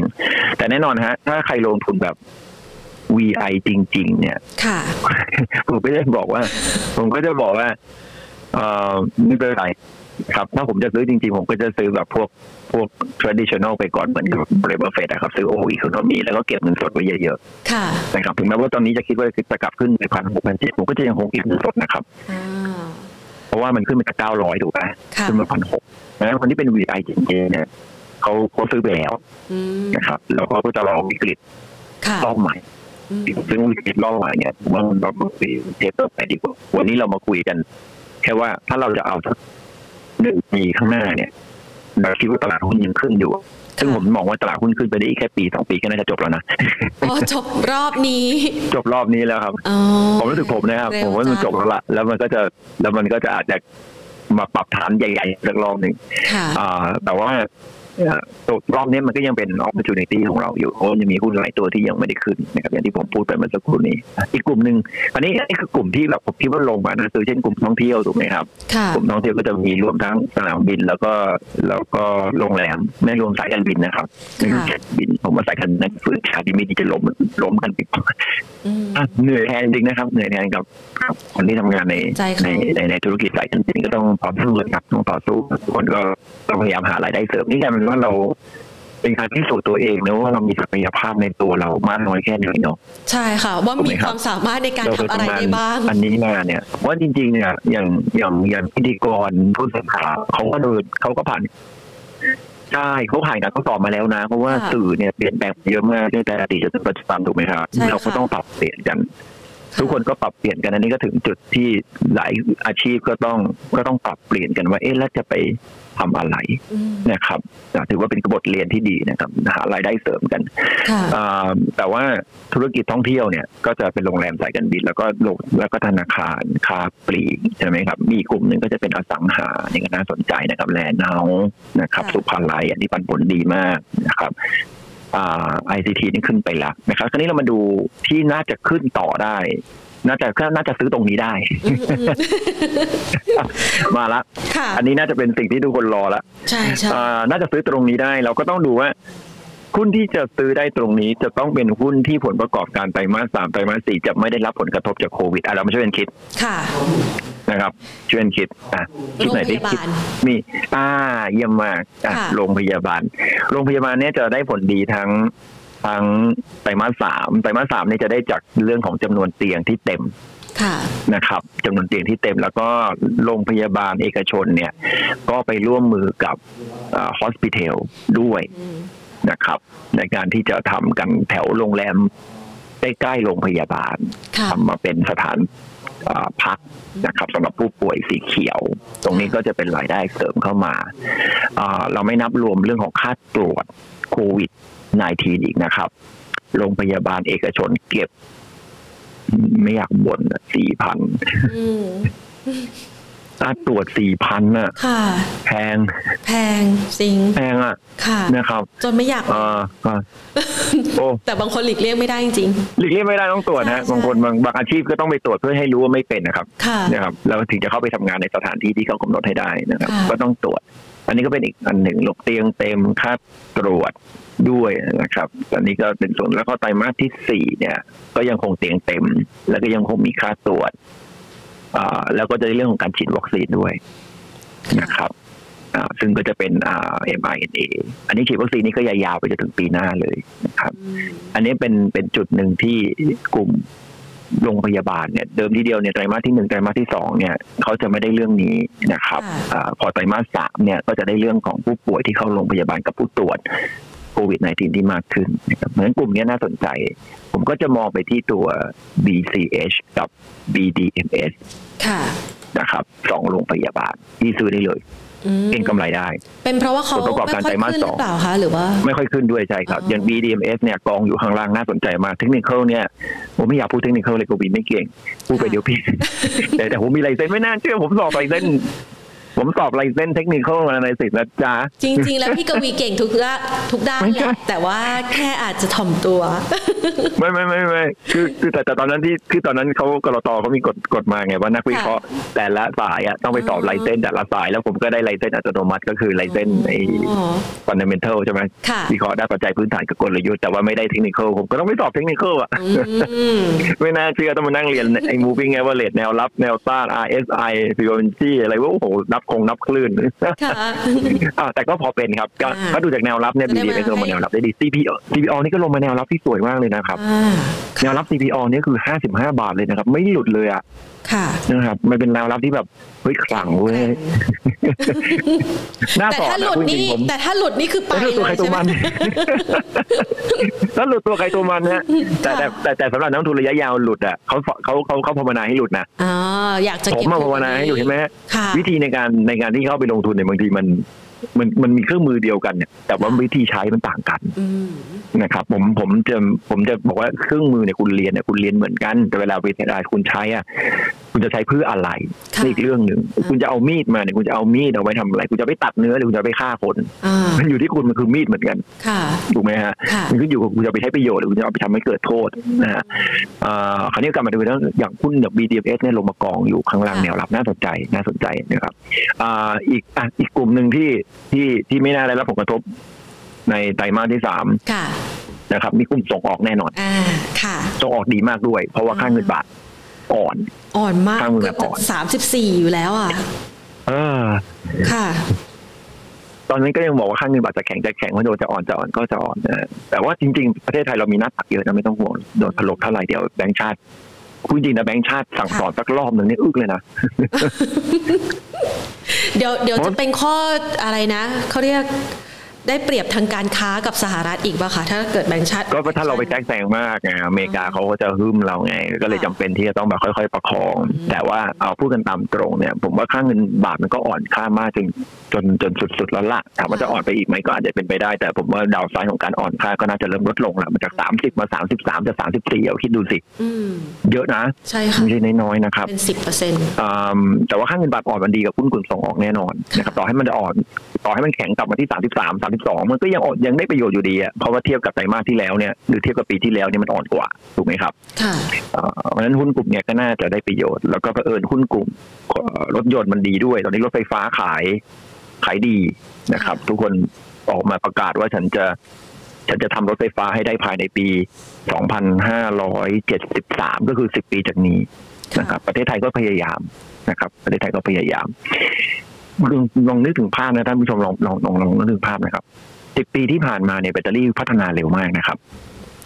แต่แน่นอนฮะ ถ้าใครลงทุนแบบ VI จริง ๆ เนี่ย ค่ะ ผมไม่ได้บอกว่า ผมก็จะบอกว่า เออไม่เป็นไรครับถ้าผมจะซื้อจริงๆ ผมก็จะซื้อแบบพวกพวก traditional ไปก่อนเหมือนกับเบรเบอร์เฟดนะครับ ซื้อโออีกคนมีแล้วก็เก็บเงินสดไว้เยอะๆค่ะนะครับถึงแม้ว่าตอนนี้จะคิดว่าจะกลับขึ้นไปพันหกพันเจ็ดผมก็จะยังคงเก็บเงินสดนะครับเพราะว่ามันขึ้นมาจากเก้าร้อยถูกไหมขึ้นมาพันหกนะคนที่เป็น VI จริงๆเนี่ยเขาเขาซื้อไปแล้วนะครับแล้วก็จะรอวิกฤตรอบใหม่ซึ่งวิกฤตรอบใหม่เนี่ยว่ามันเราคุยเทปต่อไปดีกว่าวันนี้เรามาคุยกันแค่ว่าถ้าเราจะเอาสักหนึ่งปีข้างหน้าเนี่ยเราคิดว่าตลาดหุ้นยังขึ้นอยู่ ซึ่งผมมองว่าตลาดหุ้นขึ้นไปได้อีกแค่ปีสองปีก็น่าจะจบแล้วนะอ๋อจบรอบนี้ จบรอบนี้แล้วครับผมรู้สึกผมนะครับ ผมว่ามันจบแล้วละแล้วมันก็จะแล้วมันก็จะอาจจะมาปรับฐานใหญ่ๆสักรอบหนึ่งแต่ว่าตัว รอบนี้มันก็ยังเป็นโอกาสของเราอยู่เพราะยังมีหุ้นหลายตัวที่ยังไม่ได้ขึ้นนะครับอย่างที่ผมพูดไปเมื่อสักครู่นี้ อีกกลุ่มหนึ่งอันนี้นี่คือกลุ่มที่แบบผมคิดว่าลงมานะคือเช่นกลุ่มท่องเที่ยวถูกไหมครับกลุ่มท่องเที่ยวก็จะมีรวมทั้งสนามบินแล้วก็แล้วก็โรงแรมไม่รวมสายการบินนะครับไม่รวมบินผมว่าสายการบินนักฝึกชาติไม่ดีจะล้มล้มกันไปเหนื่อยแทนจริงนะครับ เหนื่อยแทนกับคนที่ทำงานในในในธุรกิจสายการบินก็ต้องต่อสู้ครับต้องต่อสู้คนก็ต้องพยายามหารายได้เสริมนี่กลายเป็นว่าเราเป็นการพิสูจน์ตัวเองนะว่าเรามีศักยภาพในตัวเรามากน้อยแค่ไหนเนาะใช่ค่ะ ว่ามีความสามารถในการทำอะไรได้บ้าง อันนี้มาเนี่ยว่าจริง ๆ เนี่ย อย่างอย่างอย่างพิธีกรผู้สื่อข่าวเขาก็เดินเขาก็ผ่านใช่เขาผ่านการทดสอบมาแล้วนะ เพราะว่าสื่อเนี่ยเปลี่ยนแปลงเยอะมากตั้งแต่อดีตจนถึงปัจจุบันถูกไหมครับเราก็ต้องปรับเปลี่ยนกัน ทุกคนก็ปรับเปลี่ยนกันอันนี้ก็ถึงจุดที่หลายอาชีพก็ต้องก็ต้องปรับเปลี่ยนกันว่าเอ๊ะแล้วจะไป ทำอะไรนะครับถือว่าเป็นกบฏเรียนที่ดีนะครับหารายได้เสริมกันแต่ว่าธุรกิจท่องเที่ยวเนี่ย ก็จะเป็นโรงแรมสายการบิน แล้วก็ลงแล้วก็ธนาคารคาปลีกใช่ไหมครับ มีกลุ่มหนึ่งก็จะเป็นอสังหานี่ก็น่าสนใจนะครับแลนด์เฮานะครับ สุภาลัยอันนี้ปันผลดีมากนะครับไอซีทีนี่ขึ้นไปแล้วนะครับ คราวนี้เรามาดูที่น่าจะขึ้นต่อได้ น่าจะน่าจะซื้อตรงนี้ได้ มาละอันนี้น่าจะเป็นสิ่งที่ทุกคนรอละใช่ใช่น่าจะซื้อตรงนี้ได้ เราก็ต้องดูว่าหุ้นที่จะซื้อได้ตรงนี้จะต้องเป็นหุ้นที่ผลประกอบการไตรมาสสามไตรมาสสี่จะไม่ได้รับผลกระทบจากโควิดอะเรามาช่วยกันคิด ค่ะ นะครับ ช่วยกันคิดอะคิดไหนที่คิดมีอ่าเยี่ยมมากอะโรงพยาบาล โรงพยาบาลเนี้ยจะได้ผลดีทั้ง ทั้งไตรมาสสามไตรมาสสามนี่จะได้จากเรื่องของจำนวนเตียงที่เต็มนะครับจำนวนเตียงที่เต็มแล้วก็โรงพยาบาลเอกชนเนี่ย ก็ไปร่วมมือกับฮอสพิทอลด้วยนะครับ ในการที่จะทำกันแถวโรงแรมใกล้ๆโรงพยาบาลทำมาเป็นสถานพักนะครับสำหรับผู้ป่วยสีเขียว ตรงนี้ก็จะเป็นรายได้เสริมเข้ามา เราไม่นับรวมเรื่องของค่าตรวจโควิด 19 อีกนะครับ โรงพยาบาลเอกชนเก็บ ไม่อยากบ่นสี่พันถ้าตรวจสี่พันน่ะแพง แพงจริง แพงอะ ค่ะ นะครับ จนไม่อยากเออโอ้แต่บางคนหลีกเลี่ยงไม่ได้จริงหลีกเลี่ยงไม่ได้ต้องตรวจนะ บางคนบางบางอาชีพก็ต้องไปตรวจเพื่อให้รู้ว่าไม่เป็นนะครับ นะครับ แล้วถึงจะเข้าไปทำงานในสถานที่ที่เขากำหนดให้ได้นะครับ ก็ต้องตรวจ อันนี้ก็เป็นอีกอันหนึ่งหลกเตียงเต็มค่าตรวจ ด้วยนะครับ ตอนนี้ก็เป็นส่วนแล้วก็ไตรมาสที่สี่เนี่ย ก็ยังคงเตียงเต็ม แล้วก็ยังคงมีค่าตรวจอ่าแล้วก็จะในเรื่องของการฉีดวัคซีนด้วยนะครับอ่าซึ่งก็จะเป็นอ่า mRNA อันนี้ฉีดวัคซีนนี้ก็ยาวๆไปจนถึงปีหน้าเลยนะครับ อันนี้เป็นเป็นจุดหนึ่งที่กลุ่มโรงพยาบาลเนี่ยเดิมทีเดียวเนี่ยไตรมาสที่หนึ่งไตรมาสที่สองเนี่ยเขาจะไม่ได้เรื่องนี้นะครับอพอไตรมาสสามเนี่ยก็จะได้เรื่องของผู้ป่วยที่เข้าโรงพยาบาลกับผู้ตรวจ โควิด -19 ที่มากขึ้นนะครับเหมือนกลุ่มนี้น่าสนใจ ผมก็จะมองไปที่ตัว BCH กับ BDMS ค่ะนะครับสองโรงพยาบาลที่ซื้อได้เลยเก็งกำไรได้ เป็นเพราะว่าเขาประกอบการไตรมาสสองเปล่าคะหรือว่า ไม่ค่อยขึ้นด้วยใช่ครับ อย่าง BDMS เนี่ยกองอยู่ข้างล่างน่าสนใจมากเทคนิคเนี่ยผมไม่อยากพูดเทคนิคเลยกูบีไม่เก่ง พูดไปเดี๋ยวพี่แต่แต่ผมมีไรเซนไม่น่าเชื่อผมสอบไรเซน ผมสอบไลเซนเทคนิคเข้ามาในสิทธิ์นะจ๊ะ จริง ๆ แล้วพี่กวีเก่งทุกด้านทุกด้านแหละแต่ว่าแค่อาจจะถ่อมตัว ไม่ไม่ไม่ไม่คือคือแต่แต่ตอนนั้นที่คือตอนนั้นเขากรตเขามีกฎกฎมาไงว่านักวิเคราะห์แต่ละสายอะต้องไปสอบไลเซนแต่ละสายแล้วผมก็ได้ไลเซนอัตโนมัติก็คือไลเซนไอ้ฟันเดเมนทัลใช่ไหมวิเคราะห์ได้ปัจจัยพื้นฐานกับกลยุทธ์แต่ว่าไม่ได้เทคนิคผมก็ต้องไปสอบเทคนิคอะไม่น่าเชื่อต้องมานั่งเรียนไอ้ moving average แนวรับแนวต้าน RSI Fibonacci อะไรว่าโอ้โหนับคงนับคลื่นแต่ก็พอเป็นครับก็ดูจากแนวรับเนี่ยบีดีเป็นลงมาแนวรับได้ดี CPO CPO นี่ก็ลงมาแนวรับที่สวยมากเลยนะครับแนวรับ CPO นี่คือห้าสิบห้าบาทเลยนะครับ ไม่หลุดเลยอะนะครับมันเป็นแนวรับที่แบบเฮ้ยขลังเว้ยน่าสอนนะคุณจริงผมแต่ถ้าหลุดนี่คือไปเลยใช่ไหมถ้าหลุดตัวใครตัวมันเนี่ยแต่แต่แต่สำหรับนักทุนระยะยาวหลุดอะเขาเขาเขาเขาภาวนาให้หลุดนะอ๋ออยากจะผมมาภาวนาให้อยู่ใช่ไหมวิธีในการในการที่เข้าไปลงทุนเนี่ยบางทีมัน มันมันมีเครื่องมือเดียวกันเนี่ย แต่ว่าวิธีใช้มันต่างกันนะครับ ผมผมจะผมจะบอกว่าเครื่องมือเนี่ยคุณเรียนเนี่ยคุณเรียนเหมือนกัน แต่เวลาเวลาคุณใช้อะคุณจะใช้เพื่ออะไรนี่อีกเรื่องหนึ่งคุณจะเอามีดมาเนี่ยคุณจะเอามีดเอาไว้ทำอะไร คุณจะไปตัดเนื้อหรือคุณจะไปฆ่าคนมันอยู่ที่คุณมันคือมีดเหมือนกันถูกไหมฮะมันขึ้นอยู่กับคุณจะไปใช้ประโยชน์หรือคุณจะเอาไปทำให้เกิดโทษนะฮะคราวนี้กลับมาดูแล้วอย่างหุ้นแบบ BDMs เนี่ยลงมากองอยู่ข้างล่างแนวรับน่าสนใจน่าสนใจนะครับอีกอะอีกกลุ่มหนึ่งที่ที่ที่ไม่น่าได้รับผลกระทบในไตรมาสที่สามนะครับ มีกลุ่มส่งออกแน่นอนอค่ะส่งออกดีมากด้วย เพราะว่าค่าเงินบาทอ่อน อ่อนมากเกือบสามสิบสี่อยู่แล้วอะเออค่ะ ตอนนี้ก็ยังบอกว่าค่าเงินบาทจะแข็งจะแข็งว่าโดนจะอ่อนจะอ่อนก็จะอ่อนนะแต่ว่าจริง ๆ ประเทศไทยเรามีนักตักเยอะนะไม่ต้องห่วงโดนถล่มเท่าไหร่เดียวแบงค์ชาติ คุณจริงนะแบงค์ชาติสั่งสอนสักรอบหนึ่งนี่อึกเลยนะ เดี๋ยวเดี๋ยวจะเป็นข้ออะไรนะเขาเรียก ได้เปรียบทางการค้ากับสหรัฐอีกป่ะคะถ้าเกิดแบงค์ชาติก็ถ้าเราไปแจ้งแซงมากไงอเมริกาเขาก็จะหึมเราไง ก็เลยจำเป็นที่จะต้องแบบค่อย ๆ ประคอง แต่ว่าเอาพูดกันตามตรงเนี่ย ผมว่าค่าเงินบาทมันก็อ่อนค่ามากจนจนจนสุดๆแล้วล่ะถามว่าจะอ่อนไปอีกไหมก็อาจจะเป็นไปได้ แต่ผมว่าดาวไซด์ของการอ่อนค่าก็น่าจะเริ่มลดลงแล้วมันจากสามสิบมาสามสิบสามจะสามสิบสี่เอาคิดดูสิเยอะนะใช่ค่ะไม่ใช่น้อยๆนะครับเป็นสิบเปอร์เซ็นต์แต่ว่าค่าเงินบาทอ่อนมันดีกับหุ้นกลุ่มส่งออกแน่นอนนะครับต่อให้มันจะอ่อน ต่อให้มันแข็งกลับมาที่สามสิบสามสามสิบสองมันก็ยังยังได้ประโยชน์อยู่ดีอะเพราะว่าเทียบกับไตรมาสที่แล้วเนี่ยหรือเทียบกับปีที่แล้วเนี่ยมันอ่อนกว่าถูกไหมครับค่ะเพราะฉะนั้นหุ้นกลุ่มเนี่ยก็น่าจะได้ประโยชน์ แล้วก็เผอิญหุ้นกลุ่มรถยนต์มันดีด้วย ตอนนี้รถไฟฟ้าขายขายดีนะครับ ทุกคนออกมาประกาศว่าฉันจะฉันจะทำรถไฟฟ้าให้ได้ภายในปี 2573 ก็คือ 10 ปีจากนี้นะครับ ประเทศไทยก็พยายามนะครับ ประเทศไทยก็พยายาม ลองนึกถึงภาพนะท่านผู้ชมลองลองลองลองนึกถึงภาพนะครับสิบปีที่ผ่านมาเนี่ยแบตเตอรี่พัฒนาเร็วมากนะครับ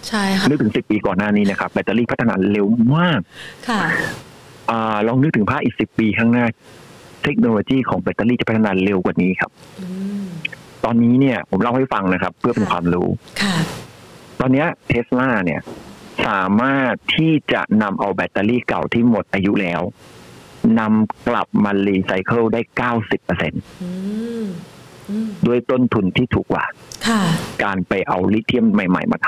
ใช่ค่ะนึกถึงสิบปีก่อนหน้านี้นะครับแบตเตอรี่พัฒนาเร็วมาก ค่ะอ่าลองนึกถึงภาพอีกสิบปีข้างหน้า เทคโนโลยีของแบตเตอรี่จะพัฒนาเร็วกว่านี้ครับ ตอนนี้เนี่ย ผมเล่าให้ฟังนะครับ เพื่อเป็นความรู้ ค่ะ ตอนนี้เทสลาเนี่ย สามารถที่จะนำเอาแบตเตอรี่เก่าที่หมดอายุแล้ว นำกลับมารีไซเคิลได้เก้าสิบเปอร์เซ็นต์ด้วยต้นทุนที่ถูกกว่าการไปเอาลิเธียมใหม่ ๆ มาทำ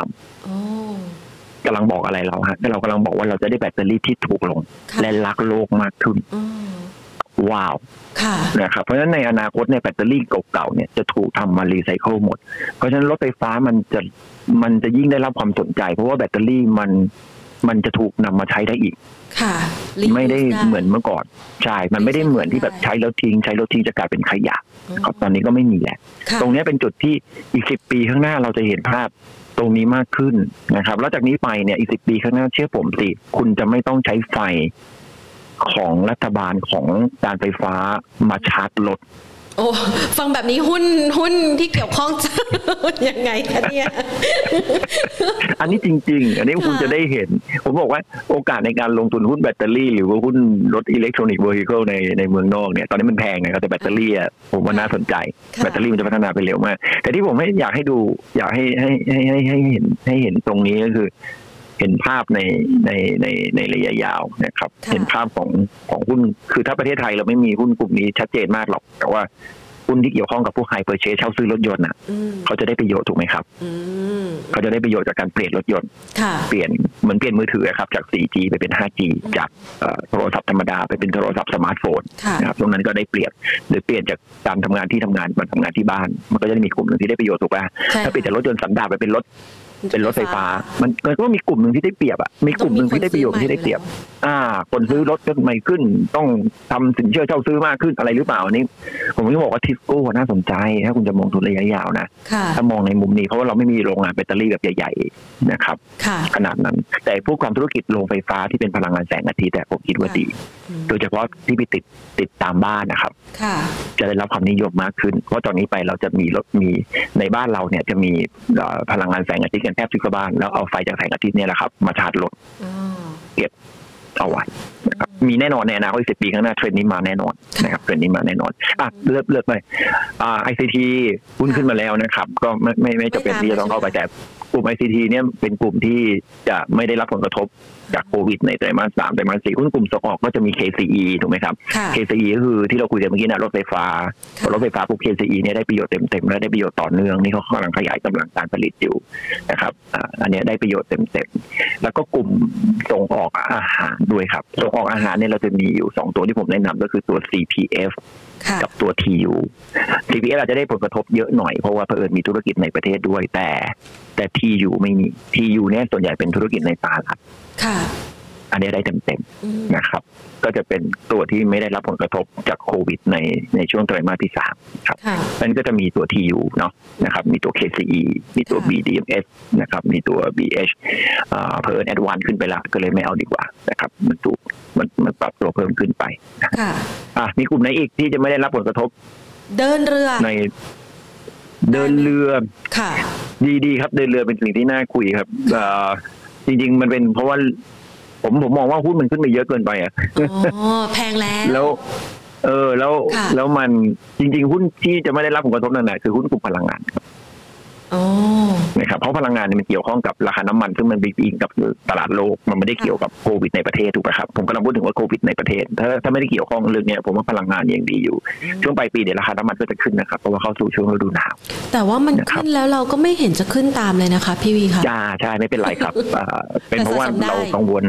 กำลังบอกอะไรเราฮะแต่เรากำลังบอกว่าเราจะได้แบตเตอรี่ที่ถูกลง และรักโลกมากขึ้นว้าวนะครับเพราะฉะนั้นในอนาคตในแบตเตอรี่เก่าๆเนี่ยจะถูกทำมารีไซเคิลหมด เพราะฉะนั้นรถไฟฟ้ามันจะมันจะยิ่งได้รับความสนใจ เพราะว่าแบตเตอรี่มันมันจะถูกนำมาใช้ได้อีก ค่ะไม่ได้เหมือนเมื่อก่อนใช่มันไม่ได้เหมือนที่แบบใช้แล้วทิ้ง ใช้แล้วทิ้งจะกลายเป็นขยะครับตอนนี้ก็ไม่มีแล้วตรงนี้เป็นจุดที่อีกสิบปีข้างหน้าเราจะเห็นภาพตรงนี้มากขึ้นนะครับ แล้วจากนี้ไปเนี่ยอีกสิบปีข้างหน้าเชื่อผมสิคุณจะไม่ต้องใช้ไฟของรัฐบาลของการไฟฟ้ามาชาร์จรถ โอ้ฟังแบบนี้หุ้นหุ้นที่เกี่ยวข้องจะยังไงคะเนี่ยอันนี้จริง ๆ อันนี้คุณจะได้เห็น ผมบอกว่าโอกาสในการลงทุนหุ้นแบตเตอรี่ หรือว่าหุ้นรถ electronics vehicle ในในเมืองนอกเนี่ยตอนนี้มันแพงไงครับแต่แบตเตอรี่อะผมว่าน่าสนใจ แบตเตอรี่มันจะพัฒนาไปเร็วมาก แต่ที่ผมให้อยากให้ดูอยากให้ให้ให้ให้ให้เห็นให้เห็นตรงนี้ก็คือ เห็นภาพในในในในระยะยาวนะครับ เห็นภาพของของหุ้น คือถ้าประเทศไทยเราไม่มีหุ้นกลุ่มนี้ชัดเจนมากหรอก แต่ว่าหุ้นที่เกี่ยวข้องกับพวกไฮเปอร์เชสเช่าซื้อรถยนต์อะเขาจะได้ประโยชน์ถูกไหมครับเขาจะได้ประโยชน์จากการเปลี่ยนรถยนต์เปลี่ยนเหมือนเปลี่ยนมือถือครับจาก 4G ไปเป็น 5G จากโทรศัพท์ธรรมดาไปเป็นโทรศัพท์สมาร์ทโฟนนะครับตรงนั้นก็ได้เปลี่ยนหรือเปลี่ยนจากการทำงานที่ทำงานมาทำงานที่บ้าน มันก็จะมีกลุ่มหนึ่งที่ได้ประโยชน์ถูกป่ะถ้าเปลี่ยนจากรถยนต์สันดาปไปเป็นรถ เป็นรถไฟฟ้ามันก็มีกลุ่มหนึ่งที่ได้เปรียบอะมีกลุ่มหนึ่งที่ได้ประโยชน์ที่ได้เปรียบ อ่า คนซื้อรถก็ใหม่ขึ้น ต้องทำสินเชื่อเช่าซื้อมากขึ้นอะไรหรือเปล่านี่ผมก็บอกว่าทิสโก้น่าสนใจถ้าคุณจะมองทุนระยะยาวนะถ้ามองในมุมนี้เพราะว่าเราไม่มีโรงงานแบตเตอรี่แบบใหญ่ ๆนะครับ ขนาดนั้น แต่พวกความธุรกิจโรงไฟฟ้าที่เป็นพลังงานแสงอาทิตย์แต่ผมคิดว่าดี โดยเฉพาะที่ไปติดติดตามบ้านนะครับจะได้รับความนิยมมากขึ้น เพราะตอนนี้ไปเราจะมีรถมีในบ้านเราเนี่ยจะมีพลังงานแสงอาทิตย์กันแทบทุกบ้าน แล้วเอาไฟจากแสงอาทิตย์เนี่ยแหละครับ มาชาร์จรถเก็บเอาไว้นะครับมีแน่นอนในอนาคตสิบปีข้างหน้าเทรนด์นี้มาแน่นอนนะครับเทรนด์นี้มาแน่นอนอะเลือกเลือกไปอ่า ICT หุ้นขึ้นมาแล้วนะครับ ก็ไม่ไม่ไม่จะเป็นที่จะต้องเข้าไปแต่กลุ่ม ICT เนี่ยเป็นกลุ่มที่จะไม่ได้รับผลกระทบ จากโควิดในไตรมาสสามไตรมาสสี่หุ้นกลุ่มส่งออกก็จะมี KCE ถูกไหมครับ KCE ก็คือที่เราคุยกันเมื่อกี้นะรถไฟฟ้ารถไฟฟ้าปุ๊บ KCE เนี่ยได้ประโยชน์เต็มๆและได้ประโยชน์ต่อเนื่องนี่เขากำลังขยายกำลังการผลิตอยู่นะครับอันนี้ได้ประโยชน์เต็มๆแล้วก็กลุ่มส่งออกอาหารด้วยครับส่งออกอาหารเนี่ยเราจะมีอยู่สองตัวที่ผมแนะนำก็คือตัว CPF กับตัว TU CPF อาจจะได้ผลกระทบเยอะหน่อยเพราะว่าเพิ่มมีธุรกิจในประเทศด้วยแต่แต่ TU ไม่มี TU เนี่ยส่วนใหญ่เป็นธุรกิจในตลาดค่ะ อันนี้ได้เต็มๆนะครับ ก็จะเป็นตัวที่ไม่ได้รับผลกระทบจากโควิดในในช่วงไตรมาสที่สามครับมันก็จะมีตัว TU เนาะนะครับ มีตัว KCE มีตัว BDMs นะครับ มีตัว BH เพิ่มแอดวานขึ้นไปละก็เลยไม่เอาดีกว่านะครับ มันถูกมันมันปรับตัวเพิ่มขึ้นไปค่ะอะมีกลุ่มไหนอีกที่จะไม่ได้รับผลกระทบ เดินเรือในเดินเรือ ค่ะ ดีดีครับ เดินเรือเป็นสิ่งที่น่าคุยครับ จริง ๆ มันเป็นเพราะว่า ผมผมมองว่าหุ้นมันขึ้นไปเยอะเกินไปอะอ๋อแพงแล้วแล้วเออแล้วแล้วมันจริง ๆ หุ้นที่จะไม่ได้รับผลกระทบนั่นแหละคือหุ้นกลุ่มพลังงานครับ นะครับเพราะพลังงานเนี่ยมันเกี่ยวข้องกับราคาน้ำมัน ซึ่งมันไปอิงกับตลาดโลกมันไม่ได้เกี่ยวกับโควิดในประเทศถูกไหมครับผมกำลังพูดถึงว่าโควิดในประเทศ ถ้าถ้าไม่ได้เกี่ยวข้องเรื่องนี้ผมว่าพลังงานยังดีอยู่ ช่วงปลายปีเดี๋ยวราคาน้ำมันก็จะขึ้นนะครับเพราะว่าเข้าสู่ช่วงฤดูหนาวแต่ว่ามันขึ้นแล้วเราก็ไม่เห็นจะขึ้นตามเลยนะคะพี่วีค่ะจ้าใช่ไม่เป็นไรครับเป็นเพราะว่าเรากังวล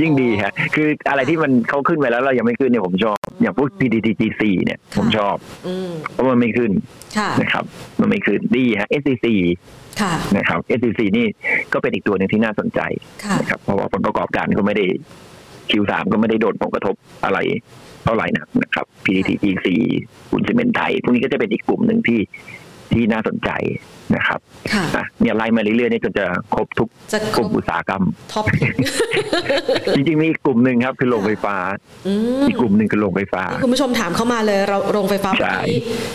ยิ่งดีฮะคืออะไรที่มันเขาขึ้นไปแล้วเรายังไม่ขึ้นเนี่ยผมชอบอย่างพวก PTTGC เนี่ยผมชอบเพราะมันไม่ขึ้นนะครับมันไม่ขึ้นดีฮะ SCC นะครับ SCC นี่ก็เป็นอีกตัวหนึ่งที่น่าสนใจนะครับเพราะว่าผลประกอบการก็ไม่ได้ Q3 ก็ไม่ได้โดนผลกระทบอะไรเท่าไหร่นะนะครับ PTTGC คุณซีเมนไทยพวกนี้ก็จะเป็นอีกกลุ่มหนึ่งที่ที่น่าสนใจ นะครับเนี่ยไล่มาเรื่อยๆนี่จนจะครบทุกกลุ่มอุตสาหกรรมท็อปจริงๆมีอีกกลุ่มหนึ่งครับคือโรงไฟฟ้าอีกกลุ่มหนึ่งคือโรงไฟฟ้าคุณผู้ชมถามเข้ามาเลยเราโรงไฟฟ้า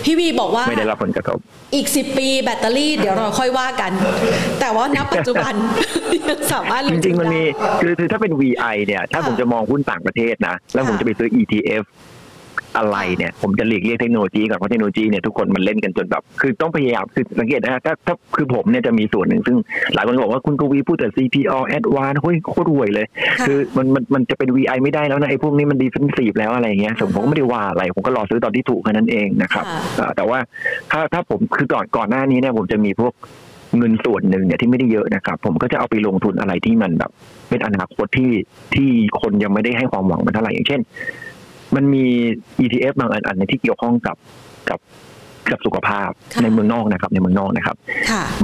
พี่วีบอกว่าไม่ได้รับผลกระทบ อีกสิบปีแบตเตอรี่เดี๋ยวเราค่อยว่ากัน แต่ว่าณปัจจุบันยังสามารถจริงๆมันมีคือคือถ้าเป็น VI เนี่ย ถ้าผมจะมองหุ้นต่างประเทศนะ แล้วผมจะไปซื้อ ETF อะไรเนี่ยผมจะหลีกเลี่ยงเทคโนโลยีก่อนเพราะเทคโนโลยีเนี่ยทุกคนมันเล่นกันจนแบบคือต้องพยายามคือสังเกตนะถ้าถ้าคือผมเนี่ยจะมีส่วนหนึ่งซึ่งหลายคนบอกว่าคุณกวีพูดแต่ CPO Advance เฮ้ยโคตรรวยเลย คือมันมันมันจะเป็น VI ไม่ได้แล้วนะไอ้พวกนี้มันดีเฟนซีฟแล้วอะไรเงี้ยผมก็ไม่ได้ว่าอะไรผมก็รอซื้อตอนที่ถูกแค่นั้นเองนะครับแต่ว่าถ้าถ้าผมคือก่อนก่อนหน้านี้เนี่ยผมจะมีพวกเงินส่วนหนึ่งเนี่ยที่ไม่ได้เยอะนะครับ ผมก็จะเอาไปลงทุนอะไรที่มันแบบ เป็นอนาคตที่ที่คนยังไม่ได้ให้ความหวังมันเท่าไหร่อย่างเช่น มันมี ETF บางอันอันที่เกี่ยวข้องกับกับกับสุขภาพในเมืองนอกนะครับ ในเมืองนอกนะครับ